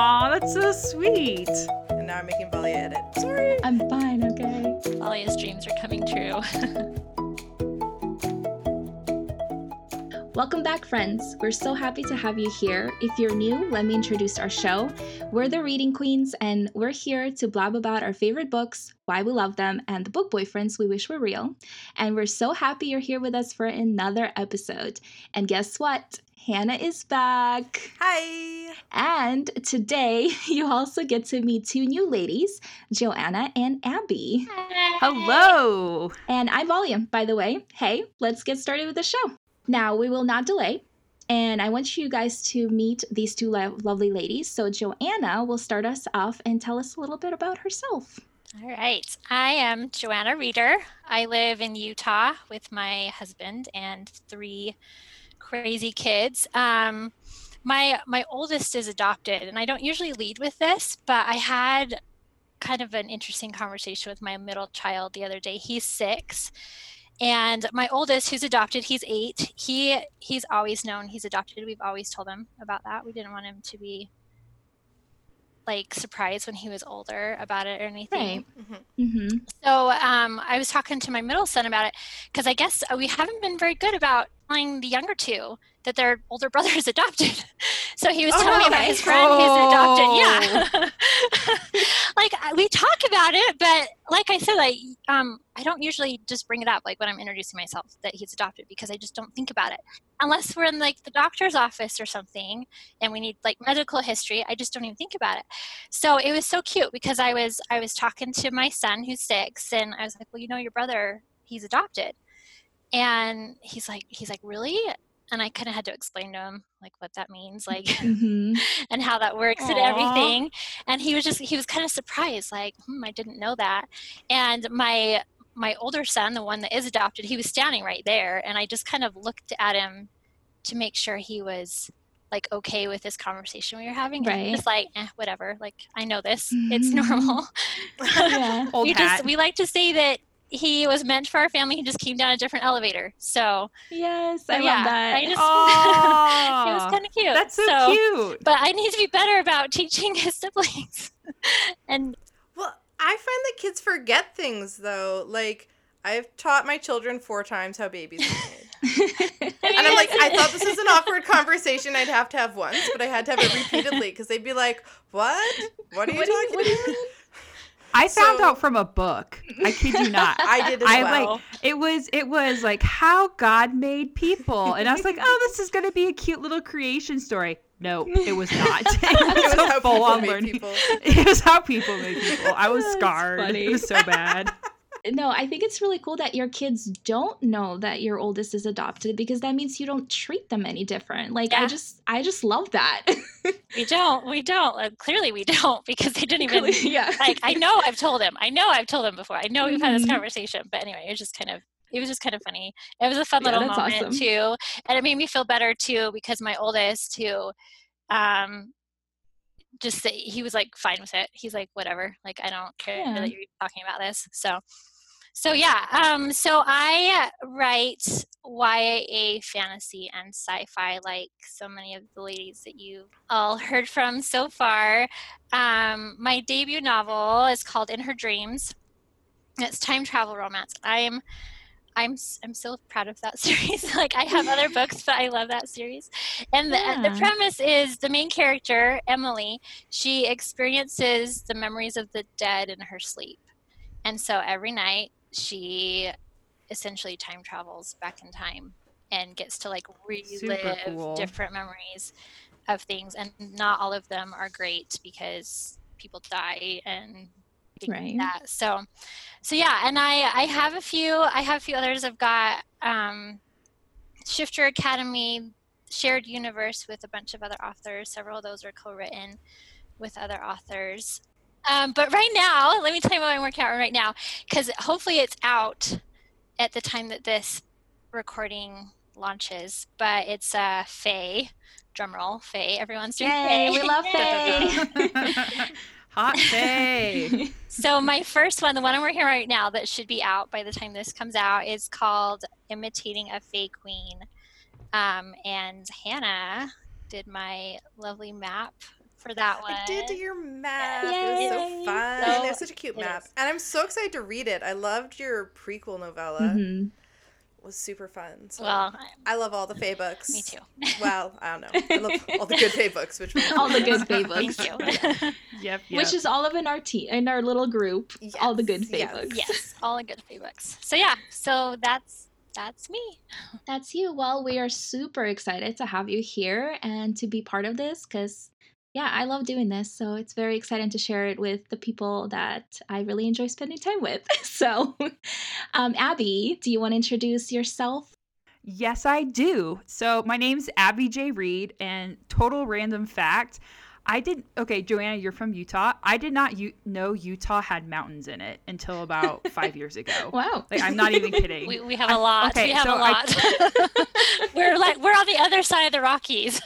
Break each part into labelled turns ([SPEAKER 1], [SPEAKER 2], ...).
[SPEAKER 1] Aw, that's so sweet.
[SPEAKER 2] And now I'm making Valia edit. Sorry.
[SPEAKER 3] I'm fine, okay.
[SPEAKER 4] Valia's dreams are coming true.
[SPEAKER 3] Welcome back, friends. We're so happy to have you here. If you're new, let me introduce our show. We're the Reading Queens, and we're here to blab about our favorite books, why we love them, and the book boyfriends we wish were real. And we're so happy you're here with us for another episode. And guess what? Hannah is back.
[SPEAKER 2] Hi.
[SPEAKER 3] And today, you also get to meet two new ladies, Joanna and Abby.
[SPEAKER 1] Hello.
[SPEAKER 3] And I'm Volume, by the way. Hey, let's get started with the show. Now, we will not delay. And I want you guys to meet these two lo- lovely ladies. So, Joanna will start us off and tell us a little bit about herself.
[SPEAKER 4] All right. I am Joanna Reeder. I live in Utah with my husband and three crazy kids. Um, my my oldest is adopted, and I don't usually lead with this, but I had kind of an interesting conversation with my middle child the other day. He's six, and my oldest who's adopted he's eight he he's always known he's adopted we've always told him about that we didn't want him to be like surprised when he was older about it or anything.
[SPEAKER 3] Right. Mm-hmm.
[SPEAKER 4] so um, i was talking to my middle son about it because i guess we haven't been very good about telling the younger two that their older brother is adopted. So he was
[SPEAKER 2] Oh,
[SPEAKER 4] telling me about his friend who's adopted yeah like I- we talk about it but like i said I um i don't usually just bring it up like when i'm introducing myself that he's adopted because i just don't think about it. Unless we're in like the doctor's office or something and we need like medical history i just don't even think about it. So it was so cute because i was i was talking to my son who's six and i was like well you know your brother he's adopted. And he's like he's like really and i kind of had to explain to him like what that means like
[SPEAKER 3] Mm-hmm.
[SPEAKER 4] and how that works and everything and he was just he was kind of surprised like hmm, i didn't know that and my my older son the one that is adopted he was standing right there and i just kind of looked at him to make sure he was like okay with this conversation we were having and he
[SPEAKER 3] Right.
[SPEAKER 4] was like eh, whatever like i know this it's
[SPEAKER 3] Mhm.
[SPEAKER 4] normal
[SPEAKER 3] Yeah.
[SPEAKER 1] Old
[SPEAKER 4] we
[SPEAKER 1] hat.
[SPEAKER 4] we like to say that he was meant for our family he just came down a different elevator so
[SPEAKER 3] Yes, I
[SPEAKER 4] yeah
[SPEAKER 3] love that.
[SPEAKER 4] i just
[SPEAKER 1] Aw.
[SPEAKER 4] it was kind of cute
[SPEAKER 1] That's so, cute.
[SPEAKER 4] but I need to be better about teaching his siblings. and
[SPEAKER 2] Well, I find that kids forget things though. Like I've taught my children four times how babies are made. And I'm like, I thought this was an awkward conversation I'd have to have once, but I had to have it repeatedly because they'd be like, "What? What are you
[SPEAKER 3] What do you-
[SPEAKER 2] talking
[SPEAKER 3] what do you
[SPEAKER 2] about?"
[SPEAKER 1] I found
[SPEAKER 2] So-
[SPEAKER 1] out from a book. I kid you not.
[SPEAKER 2] I did as
[SPEAKER 1] I
[SPEAKER 2] well.
[SPEAKER 1] like it was it was like how God made people, and I was like, oh, this is gonna be a cute little creation story. No, it was not. It
[SPEAKER 2] was how
[SPEAKER 1] full
[SPEAKER 2] people
[SPEAKER 1] on
[SPEAKER 2] made
[SPEAKER 1] learning.
[SPEAKER 2] people.
[SPEAKER 1] It was how people make people. I was scarred. It was so bad.
[SPEAKER 3] No, I think it's really cool that your kids don't know that your oldest is adopted because that means you don't treat them any different. Like I just I just love that.
[SPEAKER 4] we don't, we don't. Uh, clearly, we don't because they didn't even.
[SPEAKER 3] yeah.
[SPEAKER 4] Like I know I've told him. I know I've told him before. I know we've had this
[SPEAKER 3] Mhm.
[SPEAKER 4] conversation. But anyway, it was just kind of. It was just kind of funny. It was a fun
[SPEAKER 3] Yeah,
[SPEAKER 4] little moment
[SPEAKER 3] awesome.
[SPEAKER 4] too, and it made me feel better too because my oldest who, um, just say, he was like fine with it. He's like whatever. Like I don't care
[SPEAKER 3] Yeah.
[SPEAKER 4] that you're talking about this. So, so yeah. Um, so I write YA fantasy and sci-fi like so many of the ladies that you've all heard from so far. Um, my debut novel is called In Her Dreams. It's time travel romance. I'm I'm I'm so proud of that series. like I have other books, but I love that series. And the, and the premise is the main character Emily. She experiences the memories of the dead in her sleep, and so every night she essentially time travels back in time and gets to like relive
[SPEAKER 1] cool.
[SPEAKER 4] different memories of things. And not all of them are great because people die and
[SPEAKER 3] Right.
[SPEAKER 4] that. So so yeah and i i have a few i have a few others i've got um shifter academy shared universe with a bunch of other authors several of those are co-written with other authors um, but right now let me tell you what i'm working on right now because hopefully it's out at the time that this recording launches but it's uh fae drumroll fae everyone's doing
[SPEAKER 3] Yay,
[SPEAKER 4] fae
[SPEAKER 3] we love Fae.
[SPEAKER 1] Hot day.
[SPEAKER 4] So my first one, the one I'm working on right now that should be out by the time this comes out, is called "Imitating a Fake Queen," um, and Hannah did my lovely map for that one.
[SPEAKER 2] I did do your map. It was so
[SPEAKER 3] Yay.
[SPEAKER 2] fun.
[SPEAKER 4] So,
[SPEAKER 2] it was such a cute map.
[SPEAKER 4] is.
[SPEAKER 2] And I'm so excited to read it. I loved your prequel novella.
[SPEAKER 3] Mhm.
[SPEAKER 2] It was super fun. So
[SPEAKER 4] Well,
[SPEAKER 2] I love all the Fae books.
[SPEAKER 4] me too.
[SPEAKER 2] Well, I don't know. I love all the good Fae books, which means
[SPEAKER 3] All the good Fae books.
[SPEAKER 4] Thank you.
[SPEAKER 1] Yep. yep.
[SPEAKER 3] Which is all of in our te- in our little group. all the good
[SPEAKER 2] Yes,
[SPEAKER 3] Fae
[SPEAKER 2] yes.
[SPEAKER 3] books.
[SPEAKER 4] yes, all the good Fae books. So yeah, so that's that's me.
[SPEAKER 3] That's you. Well, we are super excited to have you here and to be part of this because, yeah, I love doing this. So it's very exciting to share it with the people that I really enjoy spending time with. So, um, Abby, do you want to introduce yourself?
[SPEAKER 1] Yes, I do. So my name's Abby J. Reed, and total random fact, I did. Okay, Joanna, you're from Utah. I did not u- know Utah had mountains in it until about five years ago.
[SPEAKER 3] Wow.
[SPEAKER 1] Like I'm not even kidding.
[SPEAKER 4] We, we have a
[SPEAKER 1] I'm-
[SPEAKER 4] lot.
[SPEAKER 1] okay,
[SPEAKER 4] we have
[SPEAKER 1] so
[SPEAKER 4] a
[SPEAKER 1] I-
[SPEAKER 4] lot. we're like we're on the other side of the Rockies.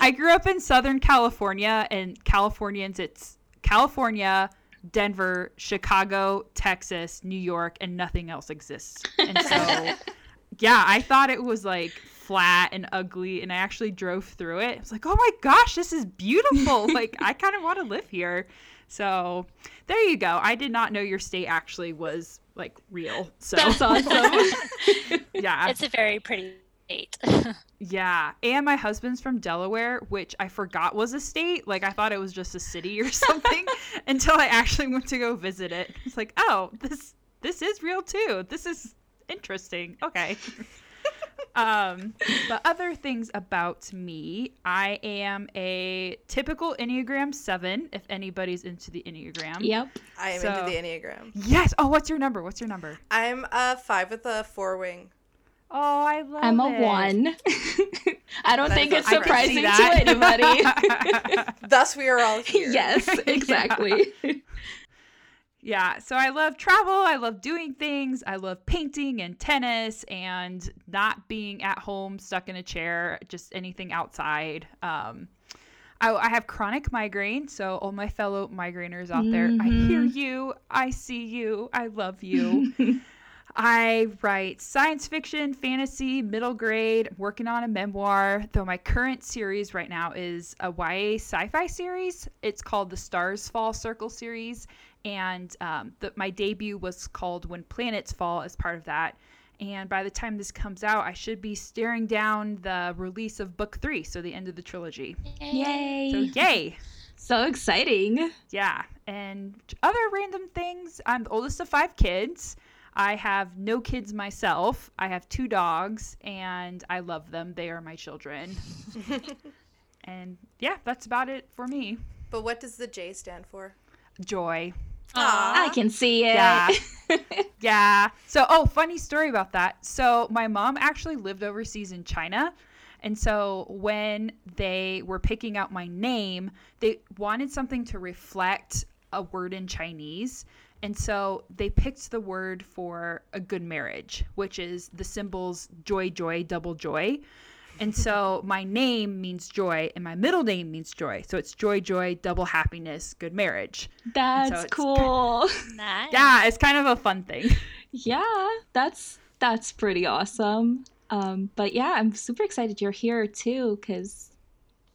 [SPEAKER 1] I grew up in Southern California, and Californians, it's California, Denver, Chicago, Texas, New York, and nothing else exists. And so, yeah, I thought it was like flat and ugly, and I actually drove through it. I was like, oh my gosh, this is beautiful. like, I kind of want to live here. So, there you go. I did not know your state actually was like real. So,
[SPEAKER 3] That's awesome.
[SPEAKER 1] yeah.
[SPEAKER 4] it's a very pretty state.
[SPEAKER 1] Yeah, and my husband's from Delaware, which I forgot was a state. Like I thought it was just a city or something until I actually went to go visit it. It's like, oh, this this is real too. This is interesting. Okay. Um, but other things about me, I am a typical Enneagram Seven. If anybody's into the Enneagram.
[SPEAKER 3] yep.
[SPEAKER 2] I am
[SPEAKER 1] So-
[SPEAKER 2] into the Enneagram.
[SPEAKER 1] Yes. Oh, what's your number? What's your number?
[SPEAKER 2] I'm a five with a four wing.
[SPEAKER 1] Oh, I love. It.
[SPEAKER 3] I'm a
[SPEAKER 1] it.
[SPEAKER 3] one. I don't
[SPEAKER 2] That
[SPEAKER 3] think it's
[SPEAKER 2] a- I can
[SPEAKER 3] surprising to anybody.
[SPEAKER 2] Thus, we are all here.
[SPEAKER 3] yes, exactly.
[SPEAKER 1] Yeah, so I love travel. I love doing things. I love painting and tennis and not being at home stuck in a chair, just anything outside. Um, I, I have chronic migraine, so all my fellow migrainers out there, I hear
[SPEAKER 3] Mhm.
[SPEAKER 1] you. I see you. I love you. I write science fiction, fantasy, middle grade, working on a memoir, though my current series right now is a YA sci fi series. It's called the Stars Fall Circle series. And um, the, my debut was called When Planets Fall as part of that. And by the time this comes out, I should be staring down the release of book three, so the end of the trilogy.
[SPEAKER 3] Yay.
[SPEAKER 1] So, yay!
[SPEAKER 3] So exciting.
[SPEAKER 1] Yeah. And other random things. I'm the oldest of five kids. I have no kids myself. I have two dogs and I love them. They are my children. and yeah, that's about it for me.
[SPEAKER 2] But what does the J stand for?
[SPEAKER 1] Joy.
[SPEAKER 3] I can see it.
[SPEAKER 1] Yeah. Yeah. So, oh, funny story about that. So, my mom actually lived overseas in China. And so, when they were picking out my name, they wanted something to reflect a word in Chinese. And so, they picked the word for a good marriage, which is the symbols joy, joy, double joy. And so, my name means joy, and my middle name means joy. So, it's joy, joy, double happiness, good marriage.
[SPEAKER 3] That's
[SPEAKER 1] it's
[SPEAKER 3] cool.
[SPEAKER 4] Nice.
[SPEAKER 1] Yeah, it's kind of a fun thing.
[SPEAKER 3] yeah, that's that's pretty awesome. Um, but yeah, I'm super excited you're here too, because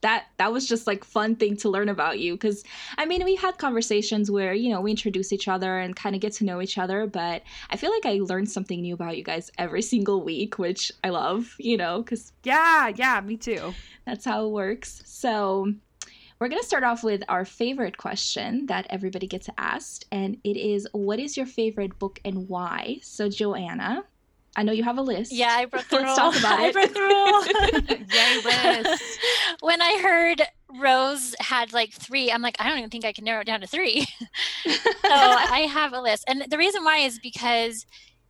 [SPEAKER 3] that that was just like fun thing to learn about you. Because I mean, we had conversations where you know we introduce each other and kind of get to know each other, but I feel like I learned something new about you guys every single week, which I love. You know, because
[SPEAKER 1] Yeah, yeah, me too.
[SPEAKER 3] that's how it works. So, we're going to start off with our favorite question that everybody gets asked, and it is what is your favorite book and why? So, Joanna, I know you have a list.
[SPEAKER 4] Yeah, I broke the
[SPEAKER 3] Let's
[SPEAKER 4] rule.
[SPEAKER 3] talk about
[SPEAKER 4] I
[SPEAKER 3] it.
[SPEAKER 4] broke the rule.
[SPEAKER 1] Yay, list.
[SPEAKER 4] when I heard Rose had like three, I'm like, I don't even think I can narrow it down to three. so I have a list, and the reason why is because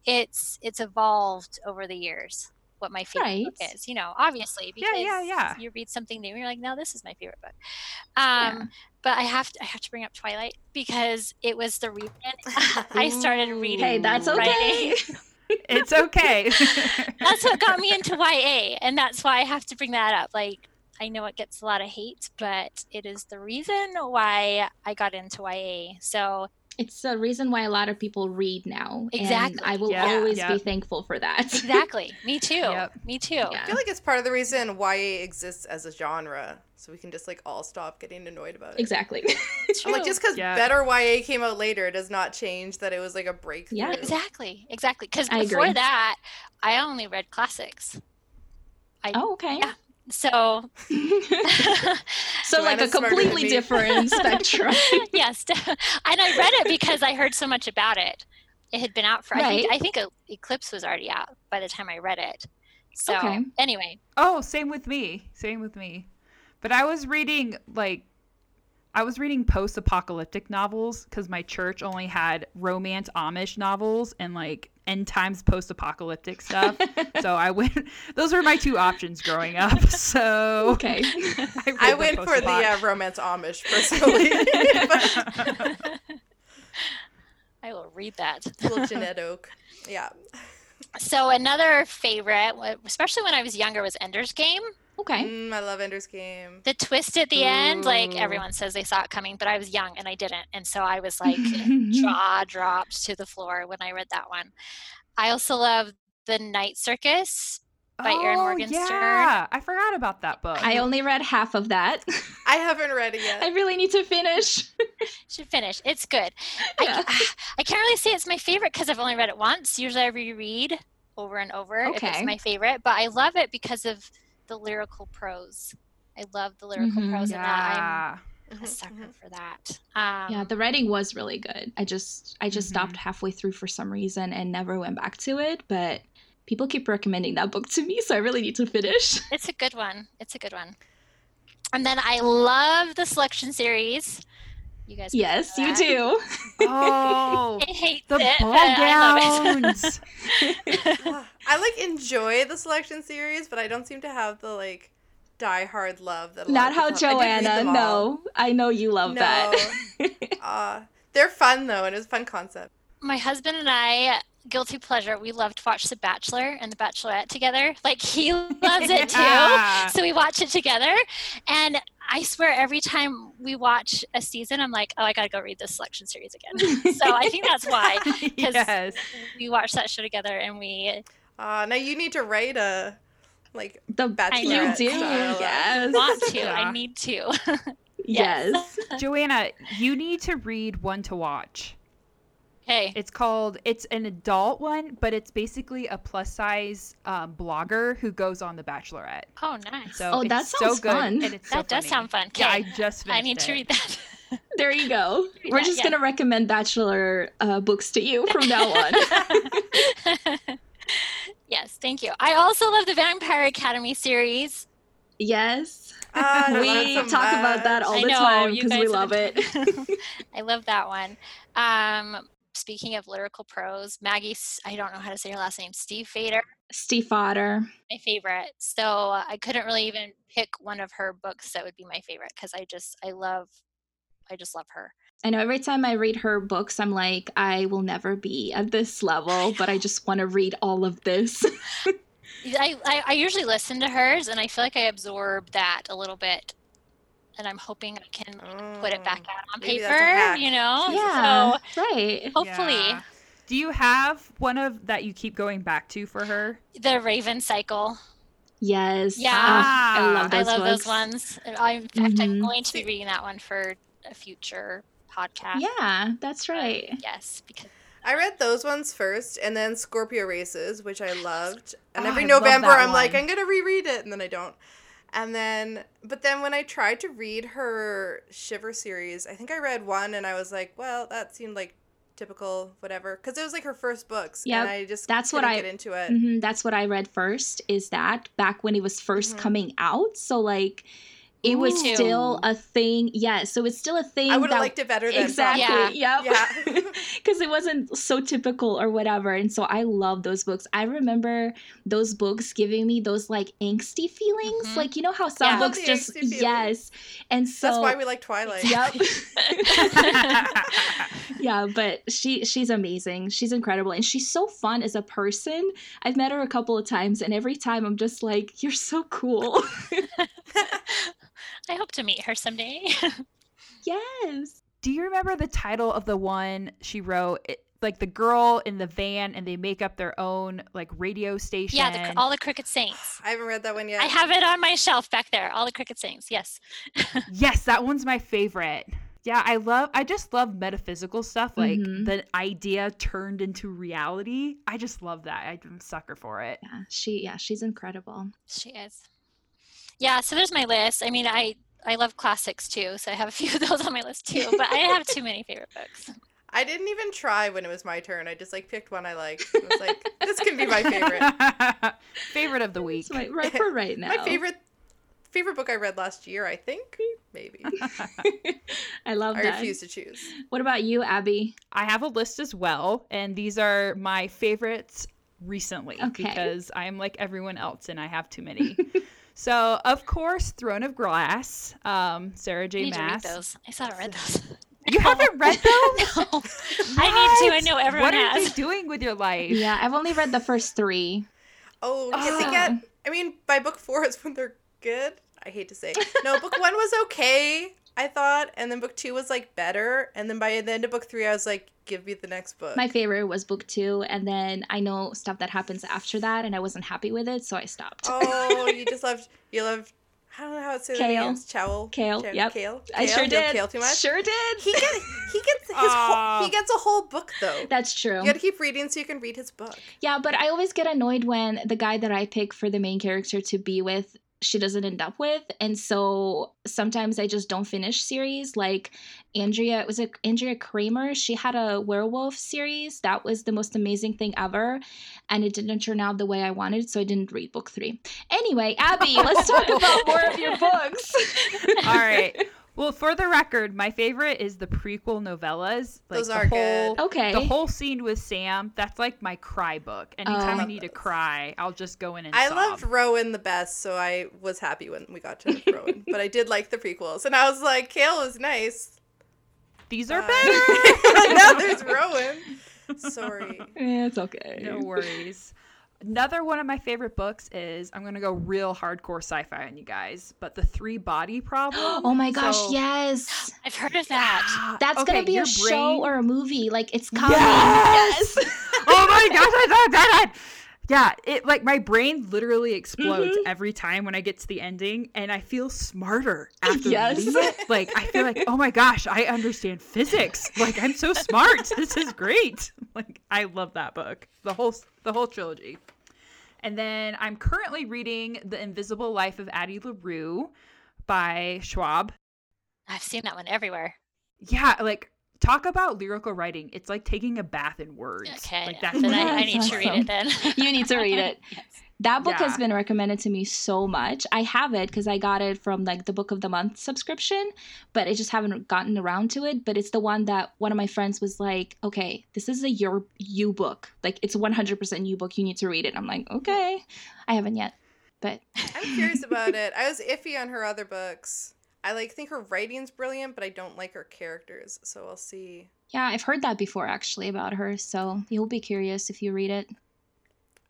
[SPEAKER 4] it's it's evolved over the years. What my favorite book is, you know, obviously because
[SPEAKER 1] Yeah, yeah, yeah.
[SPEAKER 4] you read something new, and you're like, no, this is my favorite book. Um, But I have to I have to bring up Twilight because it was the reason I started reading.
[SPEAKER 3] Hey, that's okay.
[SPEAKER 1] It's okay.
[SPEAKER 4] That's what got me into YA, and that's why I have to bring that up. Like I know it gets a lot of hate, but it is the reason why I got into YA. So
[SPEAKER 3] it's the reason why a lot of people read now.
[SPEAKER 4] Exactly.
[SPEAKER 3] And I will
[SPEAKER 1] Yeah,
[SPEAKER 3] always
[SPEAKER 1] yeah.
[SPEAKER 3] be thankful for that.
[SPEAKER 4] exactly, me too.
[SPEAKER 1] Yep.
[SPEAKER 4] Me too.
[SPEAKER 3] Yeah.
[SPEAKER 2] I feel like it's part of the reason YA exists as a genre, so we can just like all stop getting annoyed about it.
[SPEAKER 3] exactly.
[SPEAKER 4] It's
[SPEAKER 2] like just because
[SPEAKER 1] Yeah.
[SPEAKER 2] better YA came out later does not change that it was like a breakthrough.
[SPEAKER 3] Yeah.
[SPEAKER 4] Exactly, exactly. Because before
[SPEAKER 3] agree.
[SPEAKER 4] that, I only read classics. I,
[SPEAKER 3] oh, okay.
[SPEAKER 4] Yeah. So,
[SPEAKER 3] so like a
[SPEAKER 2] Joanna's smarter than
[SPEAKER 3] completely different spectrum.
[SPEAKER 4] yes, and I read it because I heard so much about it. It had been out for I think
[SPEAKER 3] Right.
[SPEAKER 4] I think Eclipse was already out by the time I read it. So
[SPEAKER 3] Okay.
[SPEAKER 4] anyway,
[SPEAKER 1] Oh, same with me. Same with me. But I was reading like I was reading post-apocalyptic novels because my church only had romance Amish novels and like end times post-apocalyptic stuff. so I went. Those were my two options growing up. So
[SPEAKER 3] okay.
[SPEAKER 1] I,
[SPEAKER 2] I went for the uh, romance Amish personally. But
[SPEAKER 4] I will read that.
[SPEAKER 2] little Janette Oke. Yeah.
[SPEAKER 4] So another favorite, especially when I was younger, was Ender's Game.
[SPEAKER 3] Okay.
[SPEAKER 2] Mm, I love Ender's Game.
[SPEAKER 4] The twist at the end, like everyone says they saw it coming, but I was young and I didn't, and so I was like jaw dropped to the floor when I read that one. I also love the Night Circus by Erin
[SPEAKER 1] Oh,
[SPEAKER 4] Morgenstern.
[SPEAKER 1] Yeah, I forgot about that book.
[SPEAKER 3] I only read half of that.
[SPEAKER 2] I haven't read it yet.
[SPEAKER 3] I really need to finish.
[SPEAKER 4] Should finish. It's good.
[SPEAKER 3] Yeah.
[SPEAKER 4] I, I can't really say it's my favorite because I've only read it once. Usually I reread over and over if
[SPEAKER 3] Okay.
[SPEAKER 4] it's my favorite, but I love it because of the lyrical prose. I love the lyrical
[SPEAKER 3] Mhm.
[SPEAKER 4] prose in that.
[SPEAKER 1] yeah.
[SPEAKER 4] I'm a
[SPEAKER 2] Mhm,
[SPEAKER 4] sucker
[SPEAKER 2] mhm.
[SPEAKER 4] for that. Um,
[SPEAKER 3] yeah, the writing was really good. I just I just
[SPEAKER 1] Mhm.
[SPEAKER 3] stopped halfway through for some reason and never went back to it, but people keep recommending that book to me, so I really need to finish.
[SPEAKER 4] It's a good one. It's a good one. And then I love the selection series. You guys.
[SPEAKER 3] Yes, you do.
[SPEAKER 1] Oh,
[SPEAKER 4] I hate
[SPEAKER 1] the
[SPEAKER 4] it,
[SPEAKER 1] ball
[SPEAKER 4] but I
[SPEAKER 1] gowns.
[SPEAKER 2] I like enjoy the selection series, but I don't seem to have the like die hard love that. a lot
[SPEAKER 3] Not
[SPEAKER 2] of
[SPEAKER 3] how
[SPEAKER 2] people have. I
[SPEAKER 3] Joanna. No, I know you love that.
[SPEAKER 2] Uh, they're fun though, and it's a fun concept.
[SPEAKER 4] My husband and I, guilty pleasure, we love to watch The Bachelor and The Bachelorette together. Like he loves it too.
[SPEAKER 1] Yeah.
[SPEAKER 4] So we watch it together. And I swear every time we watch a season, I'm like, oh, I got to go read this selection series again. so I think that's why
[SPEAKER 1] yes.
[SPEAKER 4] we watch that show together and we
[SPEAKER 2] Uh, now you need to write a like
[SPEAKER 3] the
[SPEAKER 2] Bachelorette
[SPEAKER 4] know.
[SPEAKER 3] you do.
[SPEAKER 2] style.
[SPEAKER 3] Yes.
[SPEAKER 4] want to.
[SPEAKER 1] Yeah.
[SPEAKER 4] I need to.
[SPEAKER 3] Yes.
[SPEAKER 1] Joanna, you need to read One to Watch.
[SPEAKER 4] Hey.
[SPEAKER 1] It's called. It's an adult one, but it's basically a plus size um, blogger who goes on The Bachelorette.
[SPEAKER 4] Oh, nice.
[SPEAKER 1] So
[SPEAKER 3] Oh,
[SPEAKER 1] it's
[SPEAKER 3] that
[SPEAKER 1] so good,
[SPEAKER 3] fun.
[SPEAKER 1] And it's so
[SPEAKER 4] that does
[SPEAKER 1] funny.
[SPEAKER 4] sound fun.
[SPEAKER 1] Yeah, I just finished
[SPEAKER 4] I need to read that.
[SPEAKER 3] There you go. We're
[SPEAKER 4] that,
[SPEAKER 3] just
[SPEAKER 4] yeah.
[SPEAKER 3] gonna recommend Bachelor uh, books to you from now on.
[SPEAKER 4] yes, thank you. I also love the Vampire Academy series.
[SPEAKER 3] yes.
[SPEAKER 2] Ah,
[SPEAKER 3] we
[SPEAKER 2] it so
[SPEAKER 3] talk about that all
[SPEAKER 4] I
[SPEAKER 3] the
[SPEAKER 4] know,
[SPEAKER 3] time because we love it.
[SPEAKER 4] I love that one. Um, speaking of lyrical prose, Maggie, I don't know how to say her last name, Steve Fader,
[SPEAKER 3] Steve Fodder.
[SPEAKER 4] my favorite. So uh, I couldn't really even pick one of her books that would be my favorite because I just, I love, I just love her.
[SPEAKER 3] I know every time I read her books, I'm like, I will never be at this level, but I just want to read all of this.
[SPEAKER 4] I, I, I usually listen to hers and I feel like I absorb that a little bit. And I'm hoping I can put it back
[SPEAKER 2] Oh.
[SPEAKER 4] out on
[SPEAKER 2] maybe that's a
[SPEAKER 4] paper, you know?
[SPEAKER 3] yeah,
[SPEAKER 4] So
[SPEAKER 3] right.
[SPEAKER 4] hopefully
[SPEAKER 1] Yeah. Do you have one of that you keep going back to for her?
[SPEAKER 4] the Raven Cycle.
[SPEAKER 3] Yes.
[SPEAKER 4] Yeah.
[SPEAKER 3] Ah, I love
[SPEAKER 4] I
[SPEAKER 3] those
[SPEAKER 4] love
[SPEAKER 3] books.
[SPEAKER 4] those ones. I, in fact, I'm
[SPEAKER 3] Mhm.
[SPEAKER 4] going to be reading that one for a future podcast.
[SPEAKER 3] Yeah, that's right.
[SPEAKER 4] Yes, because
[SPEAKER 2] I read those ones first, and then Scorpio Races, which I loved. And
[SPEAKER 1] Oh,
[SPEAKER 2] every
[SPEAKER 1] I
[SPEAKER 2] November, I'm like. I'm gonna reread it, and then I don't. And then, but then when I tried to read her Shiver series, I think I read one, and I was like, well, that seemed like typical, whatever, because it was like her first books,
[SPEAKER 3] yeah
[SPEAKER 2] and I just
[SPEAKER 3] that's what I-
[SPEAKER 2] get into it.
[SPEAKER 3] hmm that's what I read first. Is that back when it was 1st
[SPEAKER 2] Mhm.
[SPEAKER 3] coming out? So like, it was
[SPEAKER 4] Ooh.
[SPEAKER 3] still a thing. Yeah, so it's still a thing.
[SPEAKER 2] I would have liked it better than
[SPEAKER 3] exactly.
[SPEAKER 4] Yeah.
[SPEAKER 3] Yep.
[SPEAKER 2] Yeah.
[SPEAKER 3] Because it wasn't so typical or whatever. And so I love those books. I remember those books giving me those like angsty feelings.
[SPEAKER 4] Mhm.
[SPEAKER 3] Like, you know how some
[SPEAKER 4] Yeah.
[SPEAKER 3] books just, yes. And so,
[SPEAKER 2] That's why we like Twilight.
[SPEAKER 3] Yep. yeah, but she she's amazing. She's incredible and she's so fun as a person. I've met her a couple of times and every time I'm just like, you're so cool.
[SPEAKER 4] I hope to meet her someday.
[SPEAKER 3] yes.
[SPEAKER 1] Do you remember the title of the one she wrote? It, like the girl in the van and they make up their own like radio station.
[SPEAKER 4] yeah, the, all the Crooked Saints.
[SPEAKER 2] I haven't read that one yet.
[SPEAKER 4] I have it on my shelf back there. All the Crooked Saints. Yes.
[SPEAKER 1] yes, that one's my favorite. Yeah, I love I just love metaphysical stuff like
[SPEAKER 3] Mhm.
[SPEAKER 1] the idea turned into reality. I just love that. I'm a sucker for it.
[SPEAKER 3] Yeah, she yeah, she's incredible.
[SPEAKER 4] She is. Yeah, so there's my list. I mean, I I love classics too, so I have a few of those on my list too. But I have too many favorite books.
[SPEAKER 2] I didn't even try when it was my turn. I just like picked one I liked. I was like, this can be my favorite.
[SPEAKER 1] favorite of the week.
[SPEAKER 3] It's my, right for right now.
[SPEAKER 2] My favorite favorite book I read last year, I think. Maybe.
[SPEAKER 3] I love
[SPEAKER 2] I
[SPEAKER 3] that.
[SPEAKER 2] refuse to choose.
[SPEAKER 3] What about you, Abby?
[SPEAKER 1] I have a list as well, and these are my favorites recently
[SPEAKER 3] Okay.
[SPEAKER 1] because I'm like everyone else and I have too many. So, of course, Throne of Glass, um, Sarah
[SPEAKER 4] I
[SPEAKER 1] J.
[SPEAKER 4] need to read
[SPEAKER 1] Maas.
[SPEAKER 4] those. I still haven't read those.
[SPEAKER 1] You haven't read those?
[SPEAKER 4] no. I need to. I know everyone
[SPEAKER 1] what are you doing with your life?
[SPEAKER 3] Yeah, I've only read the first three.
[SPEAKER 2] Oh, yeah,
[SPEAKER 1] Oh.
[SPEAKER 2] they get. I mean, by book four is when they're good. I hate to say. No, book one was okay. I thought, and then book two was like better, and then by the end of book three, I was like, "Give me the next book."
[SPEAKER 3] My favorite was book two, and then I know stuff that happens after that, and I wasn't happy with it, so I stopped.
[SPEAKER 2] oh, you just loved. You loved. I don't know how to say that.
[SPEAKER 3] Chaol.
[SPEAKER 2] again. It's Chow.
[SPEAKER 3] Chaol,
[SPEAKER 2] Chow-
[SPEAKER 3] yep.
[SPEAKER 2] Chaol.
[SPEAKER 3] I
[SPEAKER 2] Chaol?
[SPEAKER 3] sure did.
[SPEAKER 2] Chaol too much.
[SPEAKER 3] Sure did.
[SPEAKER 2] He get he gets his whole ah. he gets a whole book though.
[SPEAKER 3] That's true.
[SPEAKER 2] You got to keep reading so you can read his book.
[SPEAKER 3] Yeah, but I always get annoyed when the guy that I pick for the main character to be with she doesn't end up with. And so sometimes i just don't finish series. Like andrea it was a, andrea cremer? She had a werewolf series. That was the most amazing thing ever. And it didn't turn out the way i wanted so i didn't read book three. Anyway abby let's talk about more of your books.
[SPEAKER 1] All right. Well, for the record, my favorite is the prequel novellas. Like
[SPEAKER 2] Those
[SPEAKER 1] the
[SPEAKER 2] are
[SPEAKER 1] whole,
[SPEAKER 2] good.
[SPEAKER 3] okay
[SPEAKER 1] The whole scene with Sam, that's like my cry book. Anytime I
[SPEAKER 3] Oh.
[SPEAKER 1] need to cry, I'll just go in and
[SPEAKER 2] I
[SPEAKER 1] sob.
[SPEAKER 2] loved Rowan the best, so I was happy when we got to Rowan. but I did like the prequels, and I was like, Chaol is nice.
[SPEAKER 1] These are
[SPEAKER 2] Bye.
[SPEAKER 1] better.
[SPEAKER 2] now there's Rowan. Sorry.
[SPEAKER 3] Eh, it's okay
[SPEAKER 1] no worries. Another one of my favorite books is I'm gonna go real hardcore sci-fi on you guys, but the three body problem.
[SPEAKER 3] oh my gosh
[SPEAKER 1] So-
[SPEAKER 3] yes
[SPEAKER 4] I've heard of that.
[SPEAKER 3] That's
[SPEAKER 1] okay,
[SPEAKER 3] gonna be
[SPEAKER 1] your
[SPEAKER 3] a show or a movie like it's coming
[SPEAKER 1] Yes!
[SPEAKER 3] yes.
[SPEAKER 1] oh my gosh, I thought that. Yeah, it like my brain literally explodes
[SPEAKER 3] Mhm.
[SPEAKER 1] every time when I get to the ending, and I feel smarter after
[SPEAKER 3] Yes.
[SPEAKER 1] reading it. Like I feel like, oh my gosh, I understand physics. Like I'm so smart. This is great. Like I love that book, the whole the whole trilogy. And then I'm currently reading The Invisible Life of Addie LaRue by Schwab.
[SPEAKER 4] I've seen that one everywhere.
[SPEAKER 1] Yeah, like talk about lyrical writing. It's like taking a bath in words.
[SPEAKER 4] Okay,
[SPEAKER 1] like that's
[SPEAKER 4] then I, I need
[SPEAKER 3] That's
[SPEAKER 4] to read it then.
[SPEAKER 3] You need to read it.
[SPEAKER 4] Yes.
[SPEAKER 3] That book has been recommended to me so much. I have it because I got it from like the book of the month subscription, but I just haven't gotten around to it. But it's the one that one of my friends was like, "Okay, this is a your you book. Like it's 100% you book. You need to read it." I'm like, "Okay." I haven't yet, but
[SPEAKER 2] I'm curious about it. I was iffy on her other books. I like think her writing's brilliant, but I don't like her characters. So I'll see.
[SPEAKER 3] yeah, I've heard that before actually about her. So you'll be curious if you read it.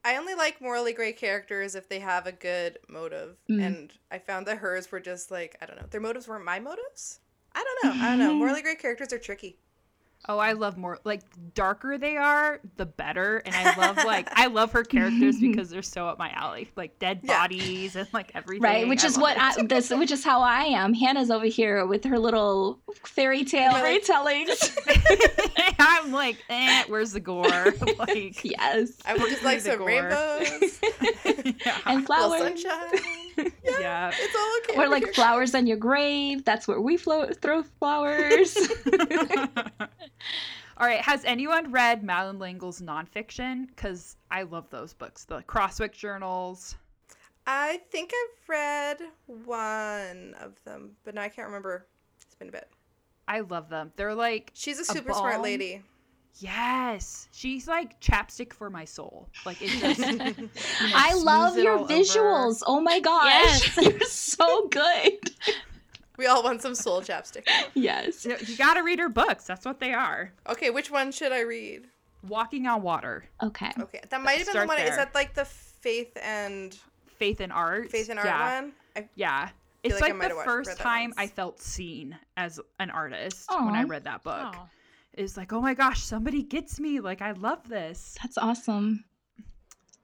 [SPEAKER 2] I only like morally gray characters if they have a good motive.
[SPEAKER 3] Mm.
[SPEAKER 2] And I found that hers were just like, I don't know. Their motives weren't my motives? I don't know. I don't know. Morally gray characters are tricky.
[SPEAKER 1] Oh, I love more like darker they are, the better. And I love like I love her characters because they're so up my alley. Like dead
[SPEAKER 2] Yeah.
[SPEAKER 1] bodies and like everything.
[SPEAKER 3] Right, which
[SPEAKER 1] I
[SPEAKER 3] is what
[SPEAKER 1] it.
[SPEAKER 3] I, this, which is how I am. Hannah's over here with her little fairy tale
[SPEAKER 2] Really?
[SPEAKER 3] retellings.
[SPEAKER 1] I'm like, eh, where's the gore? like
[SPEAKER 3] yes,
[SPEAKER 2] I would just like
[SPEAKER 1] The
[SPEAKER 2] some
[SPEAKER 1] gore.
[SPEAKER 2] rainbows,
[SPEAKER 1] yeah.
[SPEAKER 3] and
[SPEAKER 2] little
[SPEAKER 3] flowers.
[SPEAKER 2] sunshine.
[SPEAKER 1] yeah.
[SPEAKER 2] It's all okay.
[SPEAKER 3] Or
[SPEAKER 2] over
[SPEAKER 3] like
[SPEAKER 2] here.
[SPEAKER 3] flowers on your grave. That's where we flo- throw flowers.
[SPEAKER 1] All right. Has anyone read Madeleine L'Engle's nonfiction? Because I love those books, the Crosswick journals.
[SPEAKER 2] I think I've read one of them, but now I can't remember. It's been a bit.
[SPEAKER 1] I love them. They're like,
[SPEAKER 2] She's a super smart lady.
[SPEAKER 1] yes, she's like chapstick for my soul. Like it just. you know,
[SPEAKER 3] I love your
[SPEAKER 1] all over.
[SPEAKER 3] visuals. Oh my gosh,
[SPEAKER 4] Yes.
[SPEAKER 3] you're so good.
[SPEAKER 2] We all want some soul chapstick.
[SPEAKER 3] Yes.
[SPEAKER 1] You, you got to read her books. That's what they are.
[SPEAKER 2] Okay, which one should I read?
[SPEAKER 1] Walking on Water,
[SPEAKER 3] Okay.
[SPEAKER 2] Okay, that might have been the one. Is that like the faith and
[SPEAKER 1] Faith in Art.
[SPEAKER 2] faith and art
[SPEAKER 1] yeah.
[SPEAKER 2] one? I,
[SPEAKER 1] Yeah. It's
[SPEAKER 2] like
[SPEAKER 1] like,
[SPEAKER 2] might
[SPEAKER 1] the first time
[SPEAKER 2] once.
[SPEAKER 1] I felt seen as an artist when I read that book.
[SPEAKER 4] Oh.
[SPEAKER 1] It's like, oh my gosh, somebody gets me. Like, I love this.
[SPEAKER 3] That's awesome.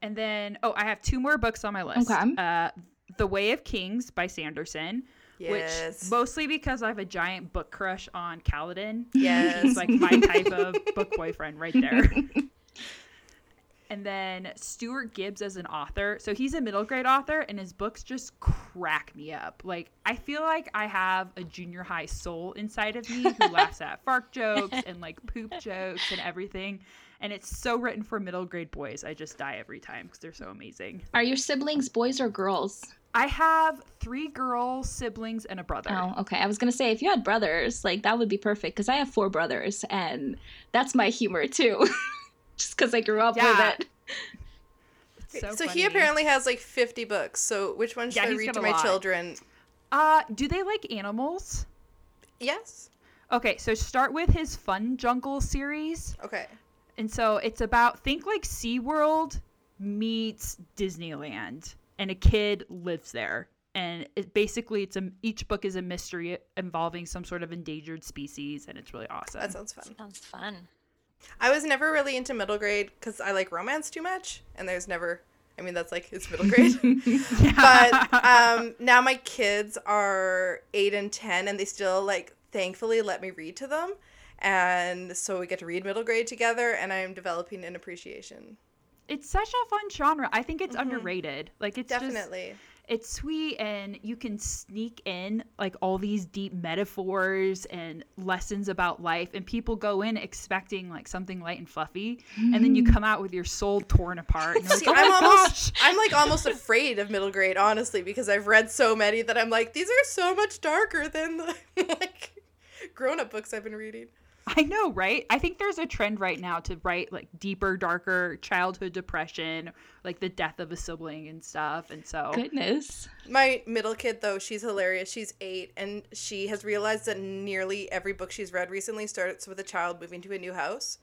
[SPEAKER 1] And then, oh, I have two more books on my list.
[SPEAKER 3] Okay.
[SPEAKER 1] Uh, the Way of Kings by Sanderson,
[SPEAKER 2] yes.
[SPEAKER 1] which mostly because I have a giant book crush on Kaladin.
[SPEAKER 2] yes.
[SPEAKER 1] He's like my type of book boyfriend right there. and then Stuart Gibbs as an author. So he's a middle grade author, and his books just crack me up. Like, I feel like I have a junior high soul inside of me who laughs at fart jokes and like poop jokes and everything. And it's so written for middle grade boys. I just die every time because they're so amazing.
[SPEAKER 3] Are your siblings boys or girls?
[SPEAKER 1] I have three girl siblings and a brother.
[SPEAKER 3] Oh, okay. I was gonna say if you had brothers, like that would be perfect because I have four brothers, and that's my humor too. Just because I grew up
[SPEAKER 1] Yeah.
[SPEAKER 3] with it.
[SPEAKER 2] So
[SPEAKER 1] so
[SPEAKER 2] he apparently has like 50 books. So which one should
[SPEAKER 1] Yeah,
[SPEAKER 2] I read to my
[SPEAKER 1] lot.
[SPEAKER 2] children?
[SPEAKER 1] Uh, do they like animals?
[SPEAKER 2] Yes.
[SPEAKER 1] Okay, so start with his Fun Jungle series.
[SPEAKER 2] Okay.
[SPEAKER 1] And so it's about think like SeaWorld meets Disneyland and a kid lives there. And it basically it's a each book is a mystery involving some sort of endangered species and it's really awesome.
[SPEAKER 2] That sounds fun.
[SPEAKER 4] Sounds fun.
[SPEAKER 2] I was never really into middle grade because I like romance too much, and there's never. I mean, that's like it's middle grade. but um, now my kids are eight and ten, and they still like thankfully let me read to them, and so we get to read middle grade together, and I'm developing an appreciation.
[SPEAKER 1] It's such a fun genre. I think it's mm-hmm. underrated. Like it's just
[SPEAKER 2] Definitely.
[SPEAKER 1] it's sweet and you can sneak in like all these deep metaphors and lessons about life and people go in expecting like something light and fluffy and then you mm-hmm. come out with your soul torn apart and you're like, oh
[SPEAKER 2] I'm almost, I'm like almost afraid of middle grade, honestly, because I've read so many that I'm like, these are so much darker than the like grown up books I've been reading.
[SPEAKER 1] I know right i think there's a trend right now to write like deeper darker childhood depression like the death of a sibling and stuff and so
[SPEAKER 3] Goodness.
[SPEAKER 2] My middle kid, though, she's hilarious. She's eight, and she has realized that nearly every book she's read recently starts with a child moving to a new house.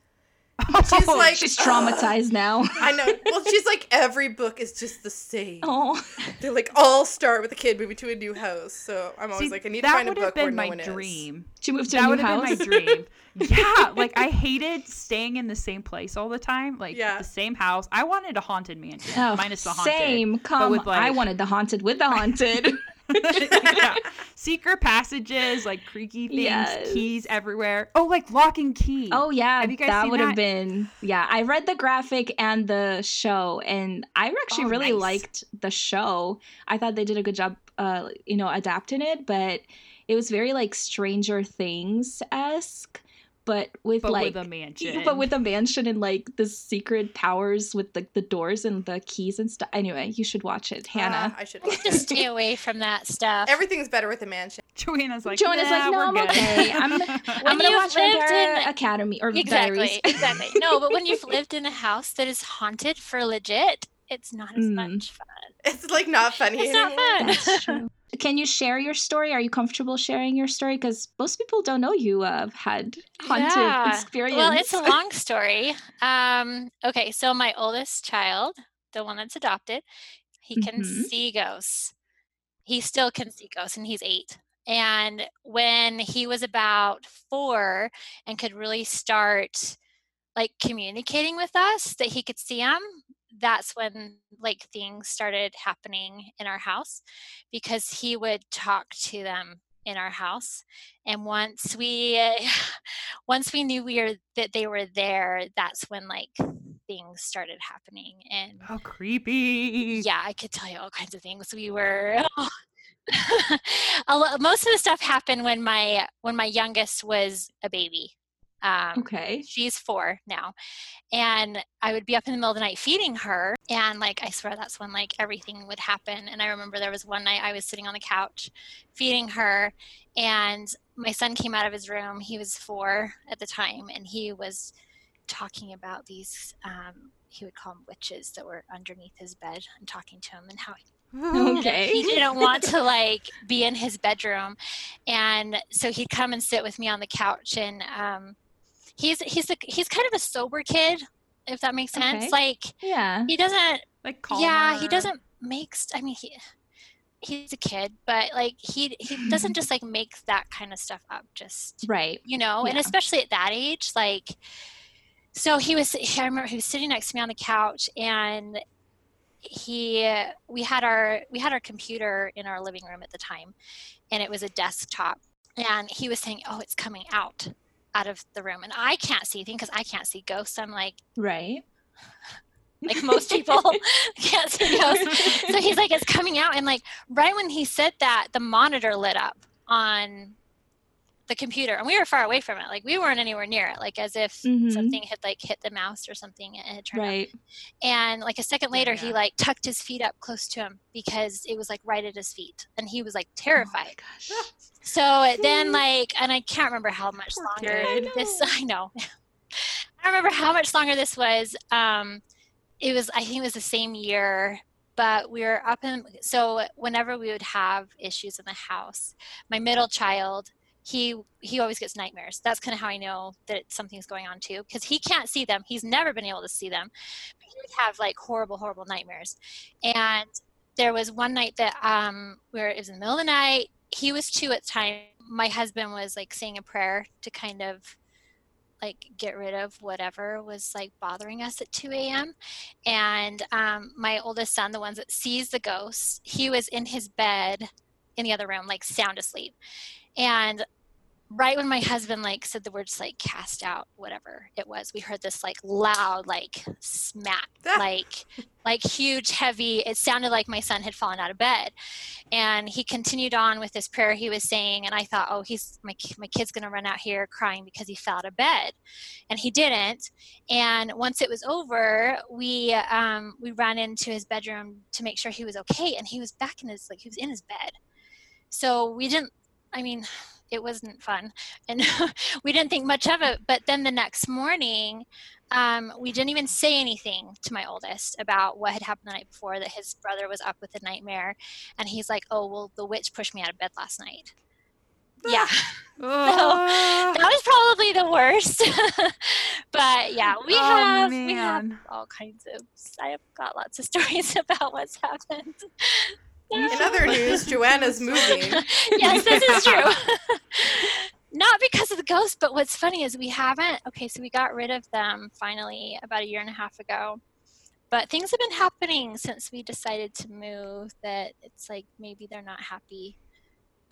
[SPEAKER 2] She's oh, like,
[SPEAKER 3] She's traumatized now.
[SPEAKER 2] I know. Well, she's like, every book is just the same.
[SPEAKER 3] Oh,
[SPEAKER 2] They like all start with a kid moving to a new house. So I'm always
[SPEAKER 1] See,
[SPEAKER 2] like, I need to find a
[SPEAKER 1] would have
[SPEAKER 2] book where
[SPEAKER 1] been
[SPEAKER 2] no
[SPEAKER 1] my
[SPEAKER 2] one is.
[SPEAKER 1] dream
[SPEAKER 3] she moved to
[SPEAKER 1] that
[SPEAKER 3] a new house.
[SPEAKER 1] That would have been my dream. yeah, like I hated staying in the same place all the time, like
[SPEAKER 2] Yeah.
[SPEAKER 1] the same house. I wanted a haunted mansion,
[SPEAKER 3] Oh,
[SPEAKER 1] minus the haunted.
[SPEAKER 3] same.
[SPEAKER 1] but
[SPEAKER 3] Come,
[SPEAKER 1] with, like-
[SPEAKER 3] I wanted the haunted with the haunted.
[SPEAKER 1] Yeah. Secret passages, like creaky things,
[SPEAKER 3] Yes.
[SPEAKER 1] keys everywhere. Oh, like Locke and Key.
[SPEAKER 3] Oh yeah,
[SPEAKER 1] Have you guys
[SPEAKER 3] that
[SPEAKER 1] seen
[SPEAKER 3] would have been yeah. I read the graphic and the show, and I actually
[SPEAKER 1] Oh,
[SPEAKER 3] really
[SPEAKER 1] nice.
[SPEAKER 3] liked the show. I thought they did a good job, uh, you know, adapting it, but it was very like Stranger Things esque, but with
[SPEAKER 1] but
[SPEAKER 3] like
[SPEAKER 1] with a mansion.
[SPEAKER 3] but with a mansion and like the secret powers with the, the doors and the keys and stuff. Anyway, you should watch it, Hannah.
[SPEAKER 2] Ah, I should watch
[SPEAKER 4] Just
[SPEAKER 2] it.
[SPEAKER 4] stay away from that stuff.
[SPEAKER 2] Everything's better with a mansion.
[SPEAKER 1] Joanna's like,
[SPEAKER 3] Joanna's like, "No,
[SPEAKER 1] we're
[SPEAKER 3] I'm
[SPEAKER 1] good."
[SPEAKER 3] okay. I'm- I'm
[SPEAKER 4] When
[SPEAKER 3] gonna
[SPEAKER 4] you've
[SPEAKER 3] watch
[SPEAKER 4] lived
[SPEAKER 3] Umbrella
[SPEAKER 4] in-
[SPEAKER 3] Academy or
[SPEAKER 4] exactly,
[SPEAKER 3] Diaries.
[SPEAKER 4] exactly. No, but when you've lived in a house that is haunted for legit, it's not as
[SPEAKER 3] Mm.
[SPEAKER 4] much fun.
[SPEAKER 2] It's like not funny.
[SPEAKER 4] It's not
[SPEAKER 2] anymore.
[SPEAKER 4] fun.
[SPEAKER 3] Can you share your story? Are you comfortable sharing your story? Because most people don't know you have had haunted
[SPEAKER 4] Yeah.
[SPEAKER 3] experience.
[SPEAKER 4] Well, it's a long story. Um, okay, so my oldest child, the one that's adopted, he can
[SPEAKER 3] Mhm.
[SPEAKER 4] see ghosts. He still can see ghosts, and he's eight. And when he was about four and could really start like communicating with us that he could see them, that's when like things started happening in our house because he would talk to them in our house and once we once we knew we were that they were there that's when like things started happening and
[SPEAKER 1] How creepy.
[SPEAKER 4] yeah i could tell you all kinds of things we were a lo- most of the stuff happened when my when my youngest was a baby um
[SPEAKER 3] okay.
[SPEAKER 4] she's four now and i would be up in the middle of the night feeding her and like i swear that's when like everything would happen and i remember there was one night i was sitting on the couch feeding her and my son came out of his room he was four at the time and he was talking about these um, he would call them witches that were underneath his bed and talking to him and how
[SPEAKER 3] Okay.
[SPEAKER 4] he didn't want to like be in his bedroom and so he'd come and sit with me on the couch and um he's he's a he's kind of a sober kid if that makes sense
[SPEAKER 3] Okay.
[SPEAKER 4] like
[SPEAKER 3] Yeah.
[SPEAKER 4] he doesn't
[SPEAKER 1] Like
[SPEAKER 4] yeah he doesn't make st- i mean he he's a kid but like he he doesn't just like make that kind of stuff up just
[SPEAKER 3] Right.
[SPEAKER 4] you know and especially at that age like so he was i remember he was sitting next to me on the couch and he we had our we had our computer in our living room at the time and it was a desktop and he was saying oh it's coming out out of the room and i can't see anything because i can't see ghosts i'm like
[SPEAKER 3] Right.
[SPEAKER 4] like most people can't see ghosts so he's like it's coming out and like right when he said that the monitor lit up on the computer and we were far away from it like we weren't anywhere near it like as if
[SPEAKER 3] Mhm.
[SPEAKER 4] something had like hit the mouse or something and it turned on.
[SPEAKER 3] Right.
[SPEAKER 4] and like a second later he
[SPEAKER 1] yeah.
[SPEAKER 4] like tucked his feet up close to him because it was like right at his feet and he was like
[SPEAKER 3] Oh my
[SPEAKER 4] terrified
[SPEAKER 3] gosh.
[SPEAKER 4] so then like and i can't remember how much
[SPEAKER 1] Poor
[SPEAKER 4] longer
[SPEAKER 1] kid.
[SPEAKER 4] this i know i remember how much longer this was um it was i think it was the same year but we were up in so whenever we would have issues in the house my middle child he he always gets nightmares. That's kind of how i know that something's going on too because he can't see them. He's never been able to see them. But he would have like horrible horrible nightmares. And there was one night that um where it was in the middle of the night he was two at the time. My husband was like saying a prayer to kind of like get rid of whatever was like bothering us at 2 a.m and um, my oldest son the ones that sees the ghosts he was in his bed in the other room like sound asleep. And right when my husband like said the words like cast out whatever it was we heard this like loud like smack like like huge heavy it sounded like my son had fallen out of bed. And he continued on with this prayer he was saying and i thought oh he's my, my kid's going to run out here crying because he fell out of bed. And he didn't. And once it was over we um we ran into his bedroom to make sure he was okay and he was back in his like he was in his bed. So we didn't i mean it wasn't fun. And we didn't think much of it but then the next morning um, we didn't even say anything to my oldest about what had happened the night before that his brother was up with a nightmare. And he's like oh well the witch pushed me out of bed last night. Yeah.
[SPEAKER 1] Oh,
[SPEAKER 4] that was probably the worst. But yeah we
[SPEAKER 1] oh,
[SPEAKER 4] have we have all kinds of i have got lots of stories about what's happened
[SPEAKER 2] In other news, Joanna's moving.
[SPEAKER 4] yes, this is true. Not because of the ghost, but what's funny is we haven't. Okay, so we got rid of them finally about a year and a half ago. But things have been happening since we decided to move that it's like maybe they're not happy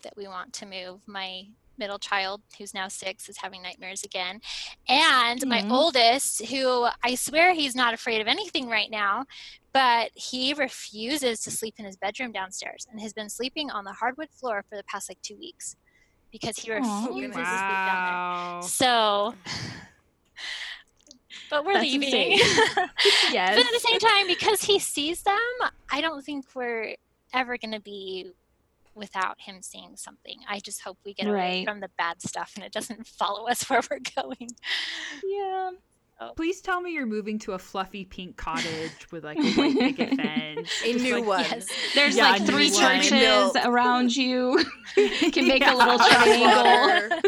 [SPEAKER 4] that we want to move. My middle child, who's now six, is having nightmares again. And my
[SPEAKER 3] Mhm.
[SPEAKER 4] oldest, who I swear he's not afraid of anything right now, but he refuses to sleep in his bedroom downstairs and has been sleeping on the hardwood floor for the past like two weeks because he
[SPEAKER 3] Aw.
[SPEAKER 4] refuses to sleep down
[SPEAKER 1] Wow.
[SPEAKER 4] there. So, but we're
[SPEAKER 3] That's
[SPEAKER 4] leaving.
[SPEAKER 3] insane.
[SPEAKER 4] But at the same time, because he sees them, I don't think we're ever going to be without him seeing something. I just hope we get away from the bad stuff and it doesn't follow us where we're going.
[SPEAKER 3] Yeah. Oh.
[SPEAKER 1] Please tell me you're moving to a fluffy pink cottage with like a white picket fence.
[SPEAKER 2] A
[SPEAKER 1] Just,
[SPEAKER 2] new
[SPEAKER 1] like,
[SPEAKER 2] one.
[SPEAKER 4] Yes.
[SPEAKER 3] There's
[SPEAKER 1] Yeah,
[SPEAKER 3] like three churches
[SPEAKER 2] Built.
[SPEAKER 3] around you. You can make a little triangle.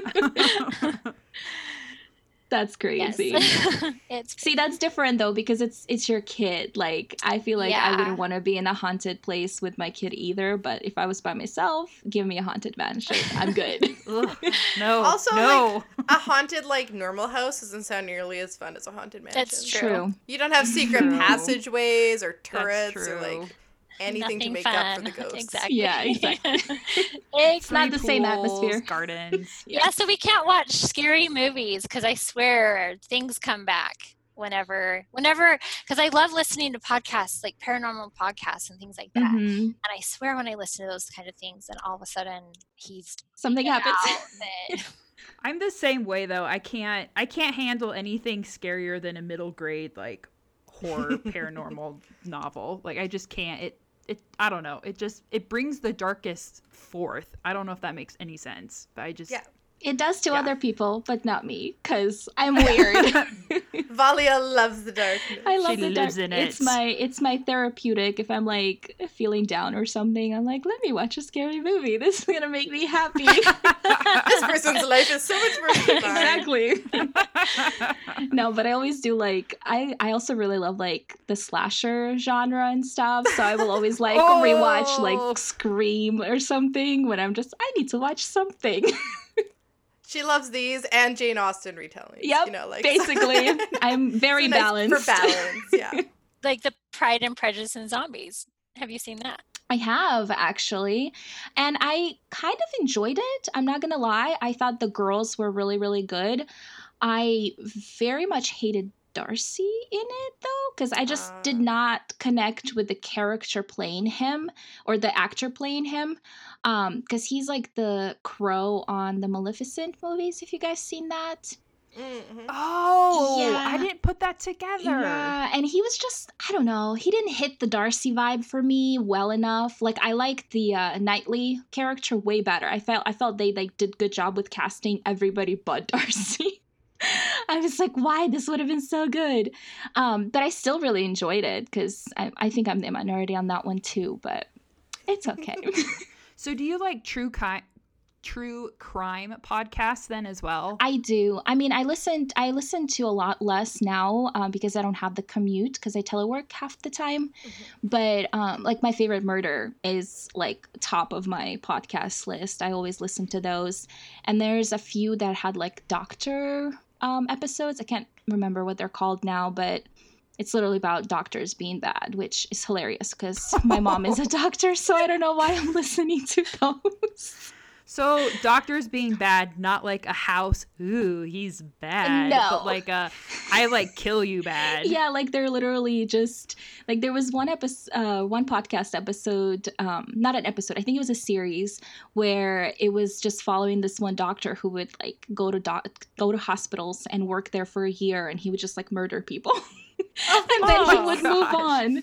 [SPEAKER 2] Water.
[SPEAKER 3] That's crazy.
[SPEAKER 4] Yes. it's
[SPEAKER 3] See, that's different though because it's it's your kid. Like I feel like I wouldn't want to be in a haunted place with my kid either. But if I was by myself, give me a haunted mansion. I'm good.
[SPEAKER 1] Ugh, no.
[SPEAKER 2] Also,
[SPEAKER 1] no.
[SPEAKER 2] A haunted, like, normal house doesn't sound nearly as fun as a haunted mansion.
[SPEAKER 4] That's true.
[SPEAKER 3] True.
[SPEAKER 2] You don't have secret
[SPEAKER 1] True.
[SPEAKER 2] passageways or
[SPEAKER 1] That's
[SPEAKER 2] turrets or,
[SPEAKER 1] true.
[SPEAKER 2] like, anything to make
[SPEAKER 4] fun.
[SPEAKER 2] up for the ghosts.
[SPEAKER 4] Exactly.
[SPEAKER 3] Yeah, exactly.
[SPEAKER 4] It's
[SPEAKER 3] not
[SPEAKER 1] Free
[SPEAKER 3] the same atmosphere.
[SPEAKER 1] Gardens.
[SPEAKER 4] yeah, so we can't watch scary movies because I swear things come back whenever, whenever, because I love listening to podcasts like paranormal podcasts and things like that.
[SPEAKER 3] Mhm.
[SPEAKER 4] And I swear when I listen to those kind of things, and all of a sudden he's
[SPEAKER 3] Something happens.
[SPEAKER 1] I'm the same way though. I can't I can't handle anything scarier than a middle grade like horror paranormal novel. Like I just can't. It it I don't know. It just it brings the darkest forth. I don't know if that makes any sense, but I just
[SPEAKER 2] Yeah.
[SPEAKER 3] It does to
[SPEAKER 1] Yeah.
[SPEAKER 3] other people, but not me, because I'm weird.
[SPEAKER 2] Valia loves the darkness.
[SPEAKER 3] I love
[SPEAKER 1] She
[SPEAKER 3] the
[SPEAKER 1] lives
[SPEAKER 3] dark.
[SPEAKER 1] in
[SPEAKER 3] It's
[SPEAKER 1] it.
[SPEAKER 3] my it's my therapeutic. If I'm like feeling down or something, I'm like, let me watch a scary movie. This is gonna make me happy.
[SPEAKER 2] this person's life is so much worse
[SPEAKER 3] exactly. no, but I always do like I I also really love like the slasher genre and stuff. So I will always like oh. rewatch
[SPEAKER 1] Oh.
[SPEAKER 3] like Scream or something when I'm just I need to watch something.
[SPEAKER 2] She loves these and Jane Austen retellings.
[SPEAKER 3] Yep,
[SPEAKER 2] You know, like
[SPEAKER 3] Basically, I'm very
[SPEAKER 2] It's nice
[SPEAKER 3] balanced.
[SPEAKER 2] For balance, yeah.
[SPEAKER 4] Like the Pride and Prejudice and Zombies. Have you seen that?
[SPEAKER 3] I have actually, and I kind of enjoyed it. I'm not gonna lie. I thought the girls were really, really good. I very much hated Darcy in it though, because I just did
[SPEAKER 2] Ah.
[SPEAKER 3] not connect with the character playing him or the actor playing him. Um, because he's like the crow on the Maleficent movies. If you guys seen that,
[SPEAKER 2] Mhm.
[SPEAKER 1] oh,
[SPEAKER 3] Yeah.
[SPEAKER 1] I didn't put that together.
[SPEAKER 3] Yeah, and he was just I don't know, he didn't hit the Darcy vibe for me well enough. Like I like the uh, Knightley character way better. I felt I felt they like did good job with casting everybody but Darcy. I was like, why? This would have been so good. Um, but I still really enjoyed it because I, I think I'm the minority on that one too, but it's okay.
[SPEAKER 1] So do you like true ki- true crime podcasts then as well?
[SPEAKER 3] I do. I mean, I listened. I listen to a lot less now um, because I don't have the commute because I telework half the time. But um, like my favorite murder is like top of my podcast list. I always listen to those, and there's a few that had like doctor um, episodes. I can't remember what they're called now, but. It's literally about doctors being bad, which is hilarious because my mom is a doctor, so I don't know why I'm listening to those.
[SPEAKER 1] So doctors being bad, not like a house. Ooh, he's bad.
[SPEAKER 3] No.
[SPEAKER 1] but like a I like kill you bad.
[SPEAKER 3] yeah like they're literally just like there was one episode uh, one podcast episode um not an episode i think it was a series where it was just following this one doctor who would like go to doc- go to hospitals and work there for a year and he would just like murder people and then he
[SPEAKER 1] Oh,
[SPEAKER 3] would move on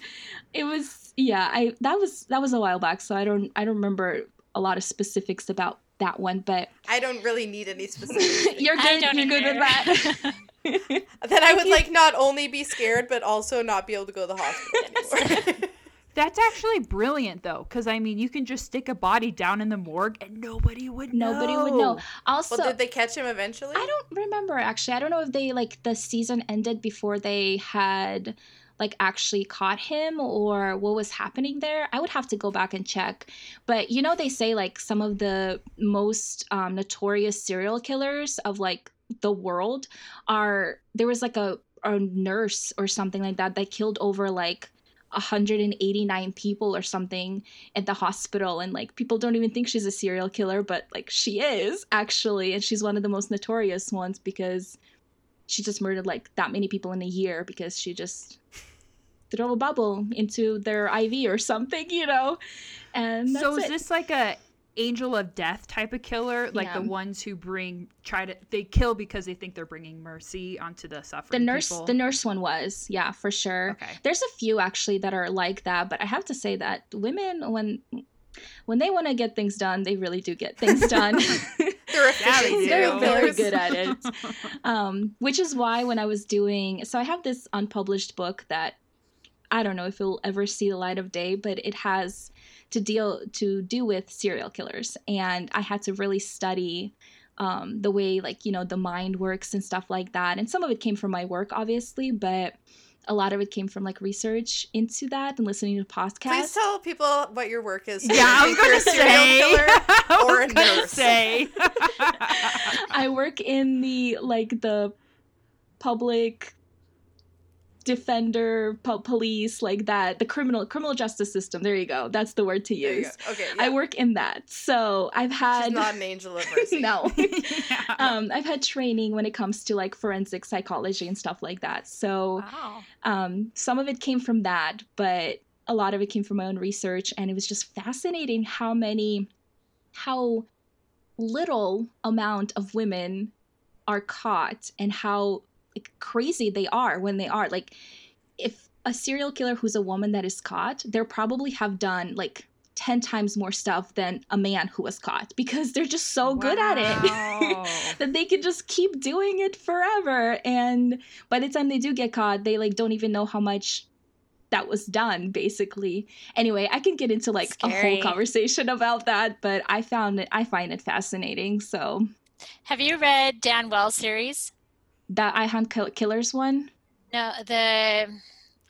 [SPEAKER 3] it was yeah i that was that was a while back so i don't i don't remember a lot of specifics about that one but
[SPEAKER 2] I don't really need any specifics.
[SPEAKER 3] you're good you're good with
[SPEAKER 4] either.
[SPEAKER 3] that
[SPEAKER 2] then I would like not only be scared, but also not be able to go to the hospital anymore.
[SPEAKER 1] That's actually brilliant though, because I mean, you can just stick a body down in the morgue and nobody would know.
[SPEAKER 3] nobody would know also
[SPEAKER 2] well, did they catch him eventually?
[SPEAKER 3] I don't remember actually. I don't know if they like the season ended before they had like actually caught him or what was happening there. I would have to go back and check. But you know they say like some of the most um, notorious serial killers of like the world are there was like a a nurse or something like that that killed over like 189 people or something at the hospital and like people don't even think she's a serial killer but like she is actually and she's one of the most notorious ones because she just murdered like that many people in a year because she just threw a bubble into their IV or something, you know. And that's
[SPEAKER 1] so is
[SPEAKER 3] it.
[SPEAKER 1] this like a angel of death type of killer, like
[SPEAKER 3] Yeah.
[SPEAKER 1] the ones who bring try to they kill because they think they're bringing mercy onto the suffering.
[SPEAKER 3] the nurse
[SPEAKER 1] people?
[SPEAKER 3] the nurse one was yeah for sure
[SPEAKER 1] Okay.
[SPEAKER 3] there's a few actually that are like that but i have to say that women when when they want to get things done they really do get things done
[SPEAKER 2] They're
[SPEAKER 1] Yeah, they
[SPEAKER 2] efficient
[SPEAKER 1] do.
[SPEAKER 3] they're very good at it. Um, which is why when I was doing so I have this unpublished book that I don't know if it'll ever see the light of day, but it has to deal to do with serial killers, and I had to really study um, the way like you know the mind works and stuff like that, and some of it came from my work, obviously, but a lot of it came from like research into that and listening to podcasts.
[SPEAKER 2] Please tell people what your work is.
[SPEAKER 1] yeah, I was gonna say.
[SPEAKER 2] killer
[SPEAKER 1] I
[SPEAKER 2] or a nurse.
[SPEAKER 1] say.
[SPEAKER 3] I work in the like the public defender, po- police, like that, the criminal criminal justice system. There you go. That's the word to use.
[SPEAKER 2] Okay.
[SPEAKER 3] I work in that. So I've had
[SPEAKER 2] She's not an angel of mercy.
[SPEAKER 3] no.
[SPEAKER 1] Yeah.
[SPEAKER 3] um, I've had training when it comes to like forensic psychology and stuff like that. So
[SPEAKER 4] Wow.
[SPEAKER 3] um, some of it came from that, but a lot of it came from my own research, and it was just fascinating how many, how little amount of women are caught, and how crazy they are when they are. Like, if a serial killer who's a woman that is caught, they probably have done like 10 times more stuff than a man who was caught because they're just so good at it that they can just keep doing it forever. And by the time they do get caught they like don't even know how much that was done basically. Anyway i can get into like a whole conversation about that but i found it i find it fascinating so.
[SPEAKER 4] Have you read Dan Wells series?
[SPEAKER 3] That i hunt Kill- killers one
[SPEAKER 4] No, the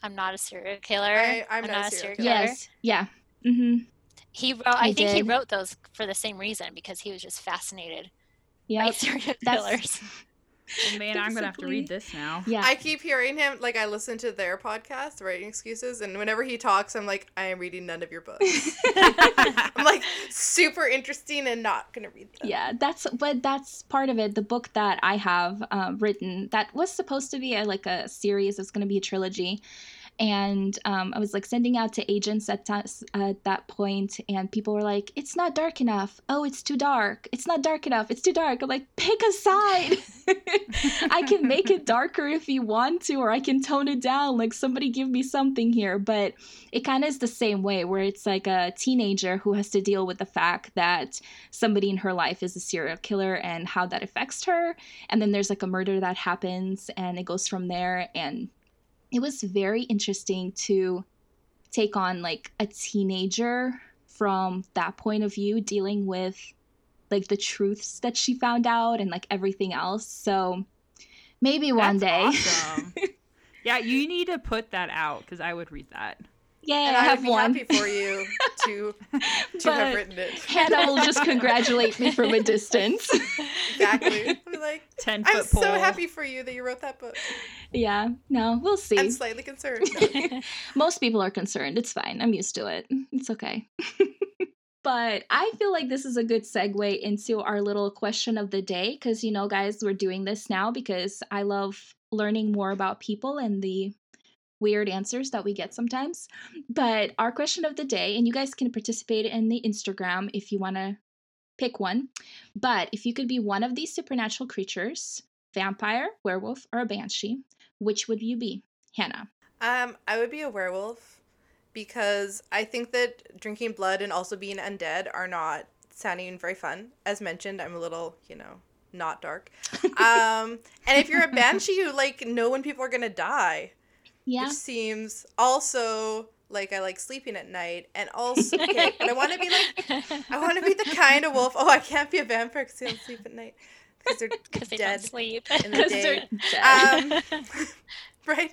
[SPEAKER 4] I'm not a serial killer.
[SPEAKER 2] I- I'm not a serial killer.
[SPEAKER 3] yes yeah mm-hmm
[SPEAKER 4] He wrote. I,
[SPEAKER 3] I
[SPEAKER 4] think he wrote those for the same reason because he was just fascinated
[SPEAKER 3] yeah
[SPEAKER 4] by serial
[SPEAKER 3] That's-
[SPEAKER 4] killers.
[SPEAKER 1] Oh, man, I'm gonna have to read this now.
[SPEAKER 3] yeah
[SPEAKER 2] I keep hearing him like I listen to their podcast, Writing Excuses, and whenever he talks, I'm like, I am reading none of your books. I'm like super interesting and not gonna read them.
[SPEAKER 3] yeah that's but that's part of it the book that i have uh, written that was supposed to be a, like a series it's going to be a trilogy and um, i was like sending out to agents at, ta- at that point and people were like it's not dark enough. Oh it's too dark. It's not dark enough. It's too dark. I'm like pick a side. I can make it darker if you want to or i can tone it down like somebody give me something here. But it kind of is the same way where it's like a teenager who has to deal with the fact that somebody in her life is a serial killer and how that affects her. And then there's like a murder that happens and it goes from there and it was very interesting to take on like a teenager from that point of view dealing with like the truths that she found out and like everything else so maybe one
[SPEAKER 1] That's
[SPEAKER 3] day
[SPEAKER 1] awesome. yeah, you need to put that out because I would read that.
[SPEAKER 3] Yeah
[SPEAKER 2] And
[SPEAKER 3] i
[SPEAKER 2] I
[SPEAKER 3] have
[SPEAKER 2] would be
[SPEAKER 3] one
[SPEAKER 2] happy for you to to
[SPEAKER 3] But-
[SPEAKER 2] have written it.
[SPEAKER 3] hannah will just congratulate me from a distance
[SPEAKER 2] Exactly. I'll be like,
[SPEAKER 1] Ten
[SPEAKER 2] I'm
[SPEAKER 1] foot
[SPEAKER 2] so
[SPEAKER 1] pole.
[SPEAKER 2] happy for you that you wrote that book.
[SPEAKER 3] yeah no we'll see
[SPEAKER 2] I'm slightly concerned. No.
[SPEAKER 3] Most people are concerned. It's fine. I'm used to it. It's okay. but I feel like this is a good segue into our little question of the day because, you know, guys, we're doing this now because I love learning more about people and the weird answers that we get sometimes. But our question of the day, and you guys can participate in the Instagram if you want to pick one. But if you could be one of these supernatural creatures, vampire, werewolf, or a banshee, which would you be? Hannah.
[SPEAKER 2] Um, I would be a werewolf because I think that drinking blood and also being undead are not sounding very fun. As mentioned, I'm a little, you know, not dark. Um, and if you're a banshee, you like know when people are gonna die,
[SPEAKER 3] Yeah.
[SPEAKER 2] which seems also like I like sleeping at night, and also okay, but I want to be like I want to be the kind of wolf. Oh, I can't be a vampire because they don't sleep at night because they're
[SPEAKER 4] because they
[SPEAKER 2] dead
[SPEAKER 4] don't sleep.
[SPEAKER 2] in the day. Um, right?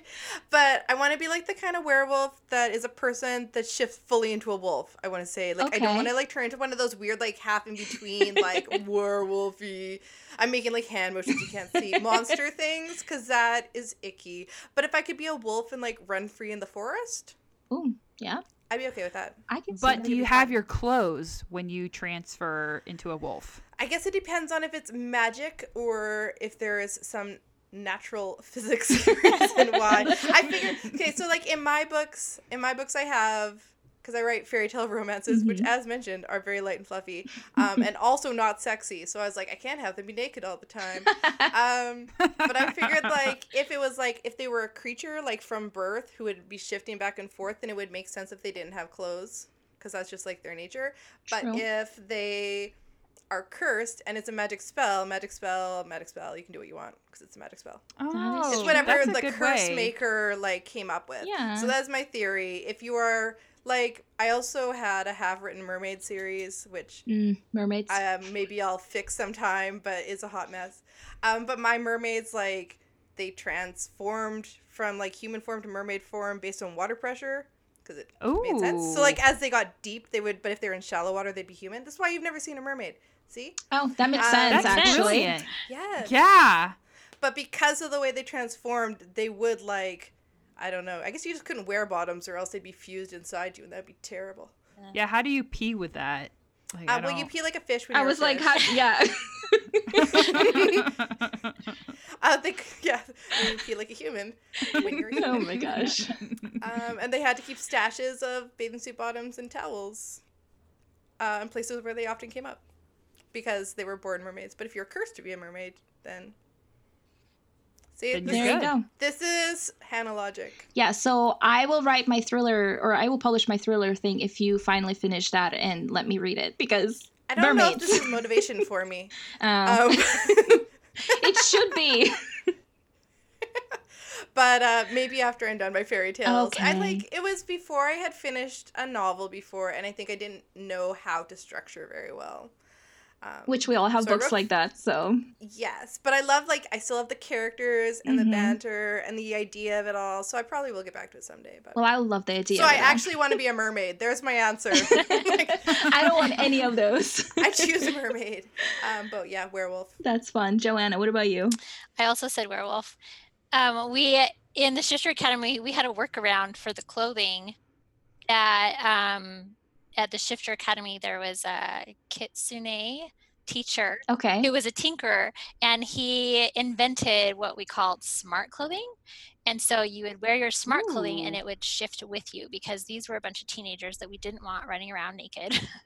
[SPEAKER 2] But I want to be like the kind of werewolf that is a person that shifts fully into a wolf. I want to say like I don't want to like turn into one of those weird like half in between like werewolfy. I'm making like hand motions you can't see monster things because that is icky. But if I could be a wolf and like run free in the forest,
[SPEAKER 3] Ooh, yeah.
[SPEAKER 2] I'd be okay with that.
[SPEAKER 3] I can
[SPEAKER 1] But
[SPEAKER 3] that.
[SPEAKER 1] do you have
[SPEAKER 2] fun.
[SPEAKER 1] your clothes when you transfer into a wolf?
[SPEAKER 2] I guess it depends on if it's magic or if there is some natural physics reason why. I figured okay, so like in my books, in my books I have because I write fairy tale romances, which, as mentioned, are very light and fluffy, um, and also not sexy. So I was like, I can't have them be naked all the time. Um, but I figured like if it was like if they were a creature like from birth who would be shifting back and forth, then it would make sense if they didn't have clothes because that's just like their nature. But
[SPEAKER 3] True.
[SPEAKER 2] if they are cursed and it's a magic spell, magic spell, magic spell, you can do what you want because it's a magic spell.
[SPEAKER 1] Oh,
[SPEAKER 2] It's whatever the curse
[SPEAKER 1] way.
[SPEAKER 2] maker like came up with.
[SPEAKER 3] Yeah.
[SPEAKER 2] So that's my theory. If you are like, I also had a half-written mermaid series, which
[SPEAKER 3] Mm, mermaids.
[SPEAKER 2] um, maybe I'll fix sometime, but it's a hot mess. Um, but my mermaids, like, they transformed from like human form to mermaid form based on water pressure because it made sense. So like as they got deep, they would. But if they're in shallow water, they'd be human. That's why you've never seen a mermaid. See?
[SPEAKER 3] oh, that makes
[SPEAKER 2] Uh,
[SPEAKER 3] sense,
[SPEAKER 1] That's
[SPEAKER 3] actually.
[SPEAKER 1] brilliant.
[SPEAKER 2] Yes.
[SPEAKER 1] Yeah.
[SPEAKER 2] But because of the way they transformed, they would like, I don't know. I guess you just couldn't wear bottoms, or else they'd be fused inside you, and that'd be terrible.
[SPEAKER 1] Yeah. How do you pee with that? Like,
[SPEAKER 2] Uh, well, you pee like a fish when
[SPEAKER 3] I
[SPEAKER 2] you're a
[SPEAKER 3] was like,
[SPEAKER 2] fish.
[SPEAKER 3] how, yeah.
[SPEAKER 2] I think, yeah, you pee like a human when you're a human.
[SPEAKER 3] oh my gosh.
[SPEAKER 2] Um, and they had to keep stashes of bathing suit bottoms and towels uh, in places where they often came up because they were born mermaids. But if you're cursed to be a mermaid, then See,
[SPEAKER 1] Then
[SPEAKER 2] this,
[SPEAKER 3] There you go.
[SPEAKER 2] this is Hannah logic.
[SPEAKER 3] Yeah, so I will write my thriller, or I will publish my thriller thing if you finally finish that and let me read it because
[SPEAKER 2] I don't know if this is motivation for me.
[SPEAKER 3] uh,
[SPEAKER 2] Um,
[SPEAKER 3] it should be.
[SPEAKER 2] but uh, maybe after I'm done my fairy tales. I
[SPEAKER 3] Okay.
[SPEAKER 2] like it was before I had finished a novel before, and I think I didn't know how to structure very well. Um,
[SPEAKER 3] Which we all have books
[SPEAKER 2] wrote-
[SPEAKER 3] like that. So
[SPEAKER 2] yes, but I love like I still love the characters and the
[SPEAKER 3] Mhm.
[SPEAKER 2] banter and the idea of it all. So I probably will get back to it someday. But
[SPEAKER 3] well, I love the idea.
[SPEAKER 2] so I actually want to be a mermaid. There's my answer. Like,
[SPEAKER 3] I don't want any of those.
[SPEAKER 2] I choose a mermaid. Um, but yeah, werewolf.
[SPEAKER 3] That's fun. Joanna, what about you?
[SPEAKER 4] I also said werewolf. Um, we in the Shifter Academy we had a workaround for the clothing. that um, at the Shifter Academy there was a kitsune teacher
[SPEAKER 3] Okay.
[SPEAKER 4] who was a tinkerer, and he invented what we called smart clothing. And so you would wear your smart clothing, and it would shift with you because these were a bunch of teenagers that we didn't want running around naked.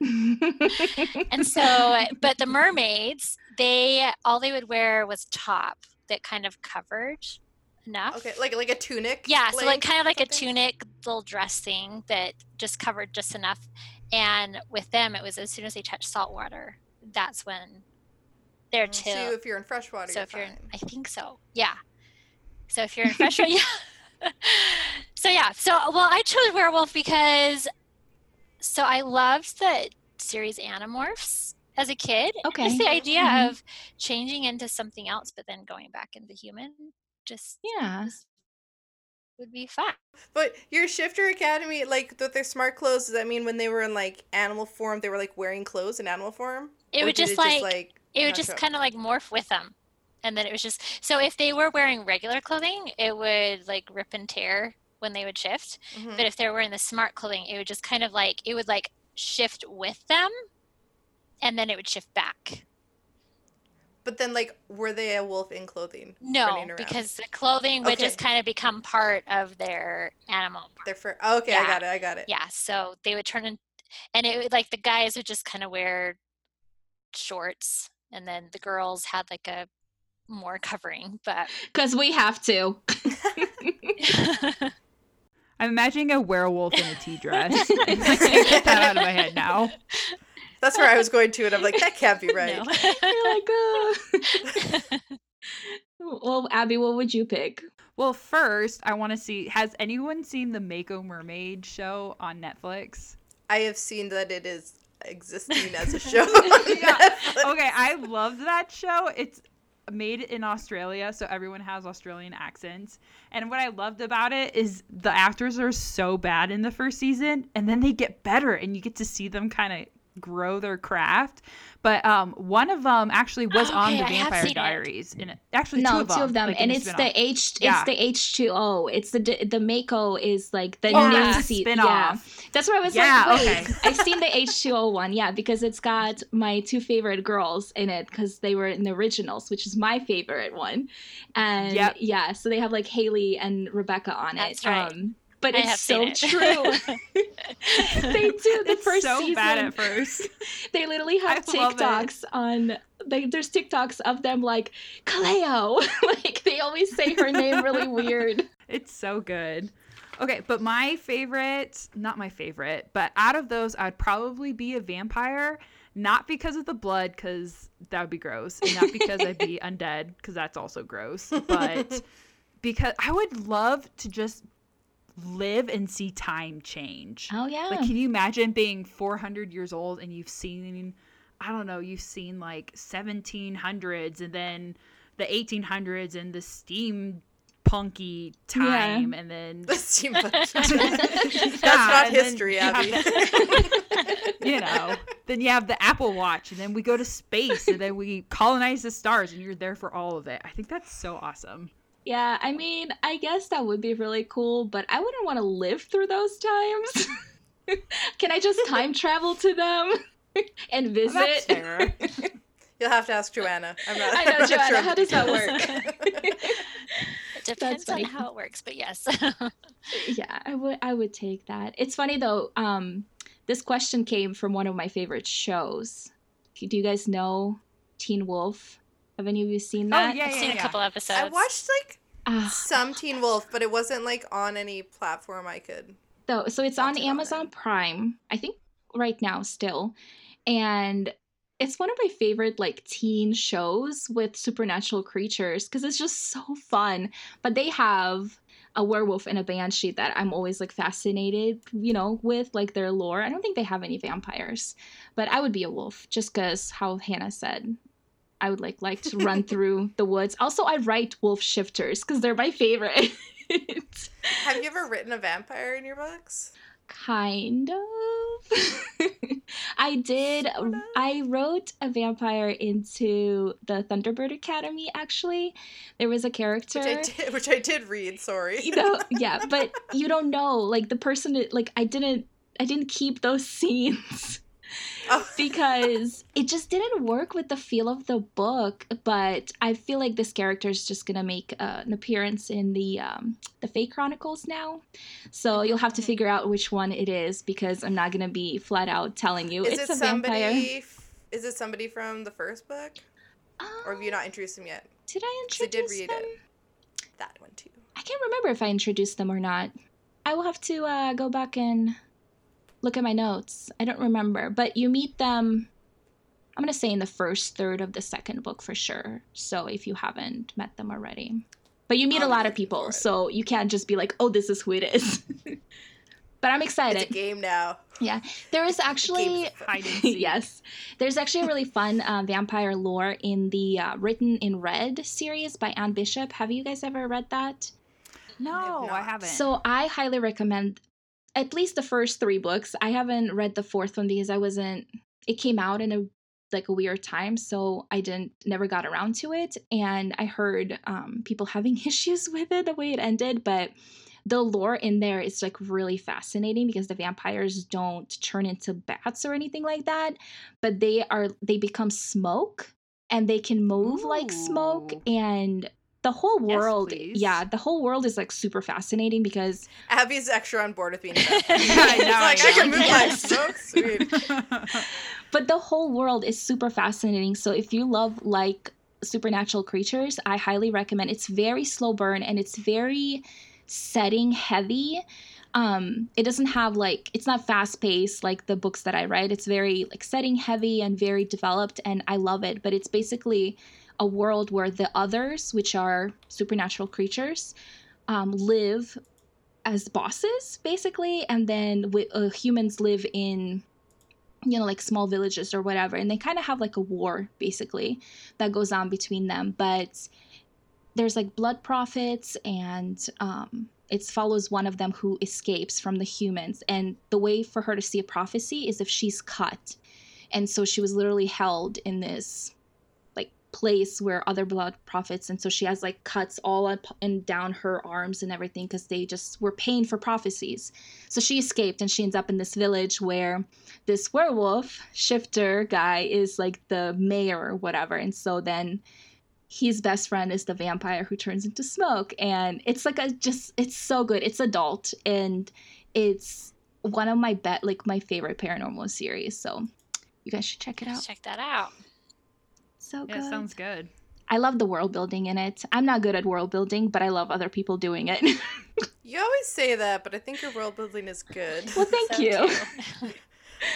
[SPEAKER 4] and so but the mermaids they all they would wear was top that kind of covered enough
[SPEAKER 2] Okay, like like a tunic.
[SPEAKER 4] yeah so like kind of like a tunic little dress thing that just covered just enough and with them it was as soon as they touched salt water that's when they're
[SPEAKER 2] Mm, So if you're in freshwater,
[SPEAKER 4] so
[SPEAKER 2] you're
[SPEAKER 4] if you're in,
[SPEAKER 2] fine.
[SPEAKER 4] i think so yeah so if you're in freshwater yeah so yeah so well i chose werewolf because so i loved the series animorphs as a kid
[SPEAKER 3] Okay.
[SPEAKER 4] just the idea
[SPEAKER 3] Mhm.
[SPEAKER 4] of changing into something else but then going back into human just
[SPEAKER 3] yeah.
[SPEAKER 4] Would be fun
[SPEAKER 2] But your shifter academy, like with their smart clothes, does that mean when they were in like animal form, they were like wearing clothes in animal form?
[SPEAKER 4] it
[SPEAKER 2] Or
[SPEAKER 4] would
[SPEAKER 2] did
[SPEAKER 4] just like it would just kind of like morph with them. And then it was just so if they were wearing regular clothing it would like rip and tear when they would shift.
[SPEAKER 2] Mhm.
[SPEAKER 4] but if they were wearing the smart clothing it would just kind of like it would like shift with them and then it would shift back
[SPEAKER 2] But then, like, were they a wolf in clothing?
[SPEAKER 4] no because the clothing would just kind of become part of their animal part.
[SPEAKER 2] they're for. Oh, okay, I got it. I got it.
[SPEAKER 4] yeah so they would turn in and it would like the guys would just kind of wear shorts and then the girls had like a more covering but
[SPEAKER 3] Because we have to.
[SPEAKER 1] I'm imagining a werewolf in a tea dress. I can't get that out of my head now.
[SPEAKER 2] That's where I was going to, and I'm like, that can't be right.
[SPEAKER 4] No.
[SPEAKER 3] You're like, "Ugh." well, Abby, what would you pick?
[SPEAKER 1] Well, first, I want to see has anyone seen the Mako Mermaid show on Netflix?
[SPEAKER 2] I have seen that it is existing as a show.
[SPEAKER 1] Yeah. Okay, I loved that show. It's made in Australia, so everyone has Australian accents. And what I loved about it is the actors are so bad in the first season, and then they get better, and you get to see them kind of grow their craft. But um, one of them actually was on
[SPEAKER 4] Okay,
[SPEAKER 1] the
[SPEAKER 4] I have
[SPEAKER 1] Vampire
[SPEAKER 4] it.
[SPEAKER 1] Diaries. In it, actually,
[SPEAKER 3] no,
[SPEAKER 1] two of them, like,
[SPEAKER 3] and it's the H.
[SPEAKER 1] Yeah.
[SPEAKER 3] It's the H two O. It's the the Mako is like the
[SPEAKER 1] Oh,
[SPEAKER 3] new
[SPEAKER 1] that's a
[SPEAKER 3] se-
[SPEAKER 1] spin-off.
[SPEAKER 3] Yeah, that's where I was
[SPEAKER 1] Yeah,
[SPEAKER 3] like, wait,
[SPEAKER 1] okay.
[SPEAKER 3] I've seen the H two O one. Yeah, because it's got my two favorite girls in it because they were in the originals, which is my favorite one. And
[SPEAKER 1] Yep.
[SPEAKER 3] yeah, so they have like Hayley and Rebekah on
[SPEAKER 4] That's
[SPEAKER 3] it.
[SPEAKER 4] right.
[SPEAKER 3] Um, but
[SPEAKER 4] I
[SPEAKER 3] it's so
[SPEAKER 4] it.
[SPEAKER 3] true. they do the
[SPEAKER 1] it's
[SPEAKER 3] first
[SPEAKER 1] so
[SPEAKER 3] season.
[SPEAKER 1] bad at first.
[SPEAKER 3] They literally have
[SPEAKER 1] I.
[SPEAKER 3] TikToks on. They, there's TikToks of them like Kaleo. like they always say her name really weird.
[SPEAKER 1] It's so good. Okay, but my favorite, not my favorite, but out of those, I'd probably be a vampire. Not because of the blood, because that would be gross. And not because I'd be undead, because that's also gross. But because I would love to just live and see time change.
[SPEAKER 3] Oh yeah.
[SPEAKER 1] Like, can you imagine being 400 years old and you've seen, I don't know, you've seen like 1700s and then the 1800s and the steam punky time and then
[SPEAKER 2] The steampunk. That's
[SPEAKER 1] Yeah,
[SPEAKER 2] not
[SPEAKER 1] and then
[SPEAKER 2] history,
[SPEAKER 1] you have the- you know then you have the apple watch and then we go to space and then we colonize the stars and you're there for all of it i think that's so awesome
[SPEAKER 3] yeah, I mean, I guess that would be really cool, but I wouldn't want to live through those times. can I just time travel to them and
[SPEAKER 1] That's
[SPEAKER 3] visit?
[SPEAKER 1] fair.
[SPEAKER 2] You'll have to ask Joanna. I'm not.
[SPEAKER 3] I know,
[SPEAKER 2] I'm not
[SPEAKER 3] Joanna,
[SPEAKER 2] sure
[SPEAKER 3] how does that work?
[SPEAKER 4] it depends on
[SPEAKER 3] funny.
[SPEAKER 4] how it works but yes
[SPEAKER 3] yeah i would i would take that it's funny though um this question came from one of my favorite shows do you guys know teen wolf Have any of you seen that?
[SPEAKER 1] Oh,
[SPEAKER 3] that?
[SPEAKER 1] yeah,
[SPEAKER 4] I've seen a couple episodes.
[SPEAKER 2] I watched like
[SPEAKER 3] Ah,
[SPEAKER 2] some Teen Wolf, but it wasn't like on any platform I could.
[SPEAKER 3] so, so it's on
[SPEAKER 2] on
[SPEAKER 3] Amazon
[SPEAKER 2] it.
[SPEAKER 3] Prime, I think right now still. And it's one of my favorite like teen shows with supernatural creatures because it's just so fun. But they have a werewolf and a banshee that I'm always like fascinated, you know, with like their lore. I don't think they have any vampires, but I would be a wolf just because how Hannah said. I would like like to run through the woods. Also, I write wolf shifters because they're my favorite.
[SPEAKER 2] Have you ever written a vampire in your books?
[SPEAKER 3] kind of. I did.
[SPEAKER 2] Sort of.
[SPEAKER 3] I wrote a vampire into the Thunderbird Academy. Actually, there was a character.
[SPEAKER 2] Which I did, which I did read. Sorry.
[SPEAKER 3] you know, yeah, but you don't know. Like the person, like I didn't. I didn't keep those scenes
[SPEAKER 2] Oh.
[SPEAKER 3] because it just didn't work with the feel of the book. But I feel like this character is just gonna make uh, an appearance in the um, the Fate Chronicles now. So you'll have to figure out which one it is because I'm not gonna be flat out telling you
[SPEAKER 2] is
[SPEAKER 3] it's
[SPEAKER 2] it
[SPEAKER 3] a vampire.
[SPEAKER 2] somebody? f- Is it somebody from the first book, or have you
[SPEAKER 3] Um,
[SPEAKER 2] not introduced them yet?
[SPEAKER 3] Did I
[SPEAKER 2] introduce I did read
[SPEAKER 3] them?
[SPEAKER 2] it. That one too.
[SPEAKER 3] I can't remember if I introduced them or not. I will have to uh, go back and look at my notes. I don't remember, but you meet them. I'm gonna say in the first third of the second book for sure. So if you haven't met them already, but you meet
[SPEAKER 2] I'll
[SPEAKER 3] a lot of people, so you can't just be like, "Oh, this is who it is." but I'm
[SPEAKER 2] It's
[SPEAKER 3] excited.
[SPEAKER 2] a game now.
[SPEAKER 3] Yeah, there is actually
[SPEAKER 2] game's fun.
[SPEAKER 1] Hide and seek.
[SPEAKER 3] yes. There's actually a really fun uh, vampire lore in the uh, Written in Red series by Anne Bishop. Have you guys ever read that?
[SPEAKER 1] No, I haven't.
[SPEAKER 3] So I highly recommend at least the first three books. I haven't read the fourth one because I wasn't. It came out in a like a weird time, so I didn't never got around to it. And I heard um, people having issues with it the way it ended, but the lore in there is like really fascinating because the vampires don't turn into bats or anything like that, but they are they become smoke and they can move like smoke and the whole world
[SPEAKER 1] please.
[SPEAKER 3] yeah the whole world is like super fascinating because
[SPEAKER 2] Abby's extra on board with being. a.
[SPEAKER 1] Yeah, I know, I
[SPEAKER 2] like I can move
[SPEAKER 3] Yes.
[SPEAKER 2] smoke. Sweet.
[SPEAKER 3] but the whole world is super fascinating so if you love like supernatural creatures i highly recommend it's very slow burn and it's very setting heavy um it doesn't have like it's not fast paced like the books that i write it's very like setting heavy and very developed and i love it. But it's basically a world where the others which are supernatural creatures um, live as bosses basically and then wi- uh, humans live in you know like small villages or whatever. And they kind of have like a war basically that goes on between them. But there's like blood prophets and um it follows one of them who escapes from the humans. And the way for her to see a prophecy is if she's cut and so she was literally held in this like place where other blood prophets and so she has like cuts all up and down her arms and everything because they just were paying for prophecies. So she escaped and she ends up in this village where this werewolf shifter guy is like the mayor or whatever. And so then his best friend is the vampire who turns into smoke and it's like a just it's so good it's adult and it's one of my bet like my favorite paranormal series so you guys should check it out
[SPEAKER 4] Check that out.
[SPEAKER 3] so
[SPEAKER 1] yeah,
[SPEAKER 3] good
[SPEAKER 1] sounds good.
[SPEAKER 3] i love the world building in it i'm not good at world building but i love other people doing it
[SPEAKER 2] You always say that, but I think your world building is good.
[SPEAKER 3] well thank
[SPEAKER 4] So
[SPEAKER 3] you.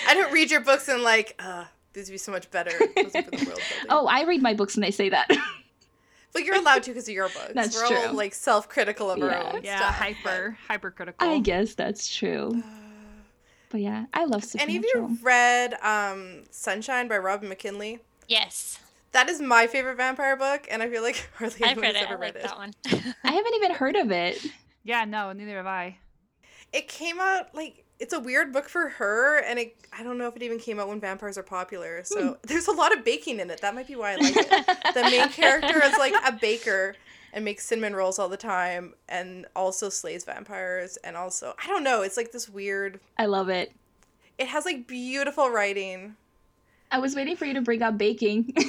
[SPEAKER 2] I don't read your books and like, uh, these would be so much better. if it wasn't for the world
[SPEAKER 3] oh i read my books and they say that
[SPEAKER 2] but you're allowed to because of your books.
[SPEAKER 3] That's
[SPEAKER 2] We're all like self-critical of our
[SPEAKER 3] Yeah.
[SPEAKER 2] own
[SPEAKER 1] Yeah,
[SPEAKER 2] stuff.
[SPEAKER 1] hyper, hypercritical.
[SPEAKER 3] i guess that's true
[SPEAKER 2] but-
[SPEAKER 3] but yeah i love
[SPEAKER 2] Have any of you read um, Sunshine by Robin McKinley?
[SPEAKER 4] Yes,
[SPEAKER 2] That is my favorite vampire book, and I feel like hardly
[SPEAKER 4] I've
[SPEAKER 2] anyone
[SPEAKER 4] read
[SPEAKER 2] has
[SPEAKER 4] it. I
[SPEAKER 2] ever
[SPEAKER 4] like
[SPEAKER 2] read it.
[SPEAKER 4] that one.
[SPEAKER 3] i haven't even heard of it
[SPEAKER 1] Yeah, no, neither have I.
[SPEAKER 2] It came out like it's a weird book for her, and it I don't know if it even came out when vampires are popular. So
[SPEAKER 3] Hmm.
[SPEAKER 2] there's a lot of baking in it. That might be why I like it. the main character is like a baker and makes cinnamon rolls all the time, and also slays vampires, and also I don't know. It's like this weird.
[SPEAKER 3] i love it
[SPEAKER 2] It has like beautiful writing.
[SPEAKER 3] I was waiting for you to bring up baking.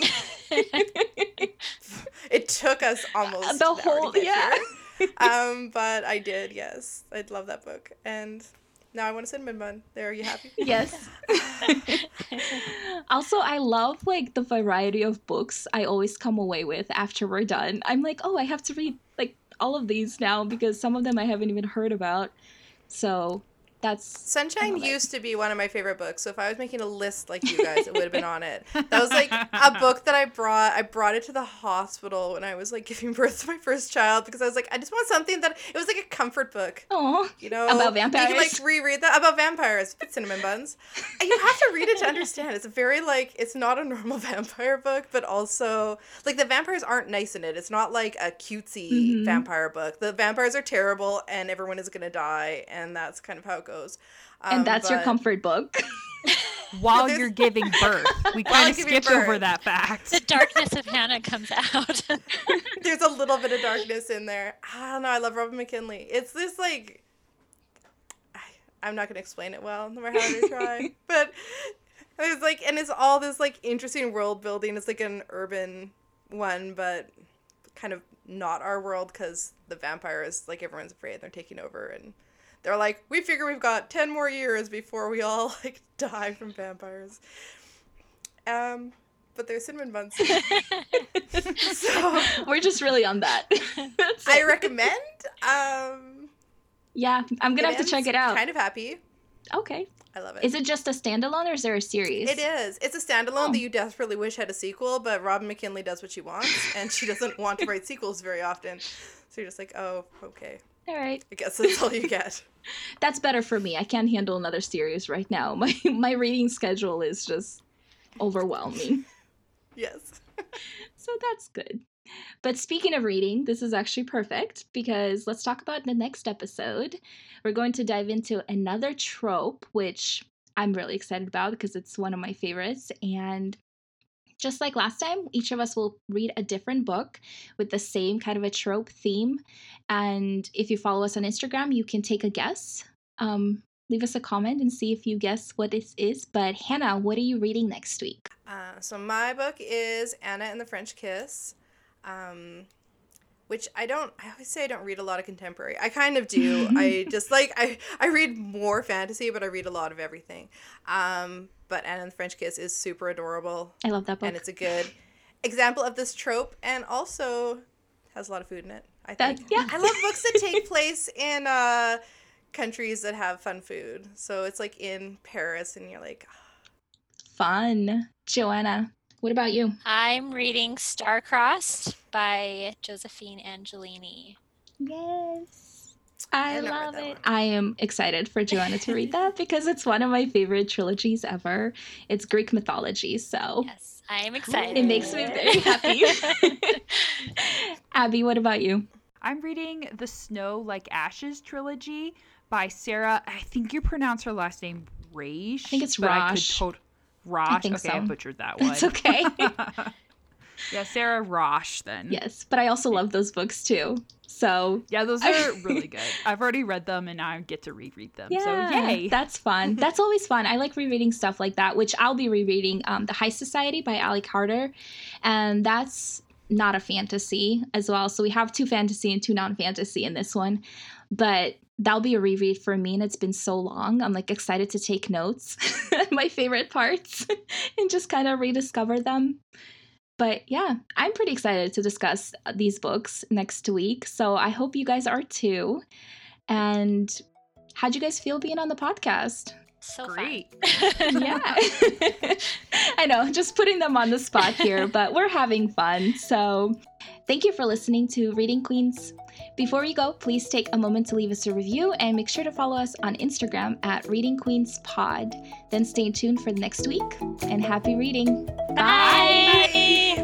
[SPEAKER 2] It took us almost
[SPEAKER 3] the
[SPEAKER 2] an hour to
[SPEAKER 3] whole yeah.
[SPEAKER 2] um, but I did. Yes, I'd love that book, and Now I want a cinnamon bun. There, are you happy?
[SPEAKER 3] Yes. also, I love like the variety of books I always come away with after we're done. I'm like, oh, I have to read like all of these now because some of them I haven't even heard about. So that's
[SPEAKER 2] Sunshine used to be one of my favorite books. So if I was making a list like you guys, it would have been on it. That was like a book that I brought. I brought it to the hospital when I was like giving birth to my first child because I was like, I just want something that it was like a comfort book.
[SPEAKER 3] Oh,
[SPEAKER 2] you know,
[SPEAKER 3] about vampires.
[SPEAKER 2] You can like reread that about vampires, cinnamon buns. You have to read it to understand. It's very like it's not a normal vampire book, but also like the vampires aren't nice in it. It's not like a cutesy mm-hmm. vampire book. The vampires are terrible, and everyone is gonna die, and that's kind of how it goes goes.
[SPEAKER 3] Um, and that's but... your comfort book.
[SPEAKER 1] While you're giving birth, we kind of skipped over that fact.
[SPEAKER 4] The darkness of Hannah comes out.
[SPEAKER 2] There's a little bit of darkness in there. I don't know. I love Robin McKinley. It's this like. I, am not gonna explain it well, no matter how I try. but it's like, and it's all this like interesting world building. It's like an urban one, but kind of not our world because the vampires, like everyone's afraid, they're taking over and they're like, we figure we've got 10 more years before we all like die from vampires. Um, but they're cinnamon buns.
[SPEAKER 3] so we're just really on that.
[SPEAKER 2] I recommend. Um,
[SPEAKER 3] yeah, I'm gonna have to check it out.
[SPEAKER 2] Kind of happy.
[SPEAKER 3] Okay.
[SPEAKER 2] I love it.
[SPEAKER 3] Is it just a standalone or is there a series?
[SPEAKER 2] It is. It's a standalone oh. that you desperately wish had a sequel, but Robin McKinley does what she wants, and she doesn't want to write sequels very often. So you're just like, oh, okay.
[SPEAKER 3] All right.
[SPEAKER 2] I guess that's all you get.
[SPEAKER 3] That's better for me. I can't handle another series right now. My my reading schedule is just overwhelming.
[SPEAKER 2] yes.
[SPEAKER 3] so that's good. But speaking of reading, this is actually perfect because let's talk about the next episode. We're going to dive into another trope, which I'm really excited about because it's one of my favorites. And just like last time, each of us will read a different book with the same kind of a trope theme. And if you follow us on Instagram, you can take a guess. Um, leave us a comment and see if you guess what this is. But Hannah, what are you reading next week?
[SPEAKER 2] Uh, so my book is Anna and the French Kiss. Um, which I don't I always say I don't read a lot of contemporary. I kind of do. I just like I I read more fantasy, but I read a lot of everything. Um but Anna and the French Kiss is super adorable.
[SPEAKER 3] I love that book.
[SPEAKER 2] And it's a good example of this trope and also has a lot of food in it. I think. That, yeah. I love books that take place in uh countries that have fun food. So it's like in Paris and you're like
[SPEAKER 3] fun. Joanna, what about you?
[SPEAKER 4] I'm reading Star-Crossed by Josephine Angelini.
[SPEAKER 3] Yes. I, I love it. One. I am excited for Joanna to read that because it's one of my favorite trilogies ever. It's Greek mythology, so
[SPEAKER 4] Yes, I am excited.
[SPEAKER 3] It makes me very happy. Abby, what about you?
[SPEAKER 1] I'm reading the Snow Like Ashes trilogy by Sara. I think you pronounce her last name Raish.
[SPEAKER 3] I think it's Raasch.
[SPEAKER 1] Raasch. okay, so. I butchered that one.
[SPEAKER 3] It's okay.
[SPEAKER 1] Yeah, Sara Raasch then.
[SPEAKER 3] Yes, but I also love those books too. So
[SPEAKER 1] yeah, those are really good. I've already read them and I get to reread them. Yeah, so yay!
[SPEAKER 3] That's fun. That's always fun. I like rereading stuff like that, which I'll be rereading. Um, the Heist Society by Ally Carter, and that's not a fantasy as well. So we have two fantasy and two non-fantasy in this one, but that'll be a reread for me and it's been so long i'm like excited to take notes my favorite parts and just kind of rediscover them but yeah i'm pretty excited to discuss uh, these books next week. So i hope you guys are too. And how'd you guys feel being on the podcast?
[SPEAKER 4] So
[SPEAKER 1] great.
[SPEAKER 3] Yeah. I know just putting them on the spot here but we're having fun. So thank you for listening to reading queens before we go, please take a moment to leave us a review and make sure to follow us on Instagram at Reading Queens Pod. Then stay tuned for the next week and happy reading.
[SPEAKER 4] Bye. Bye.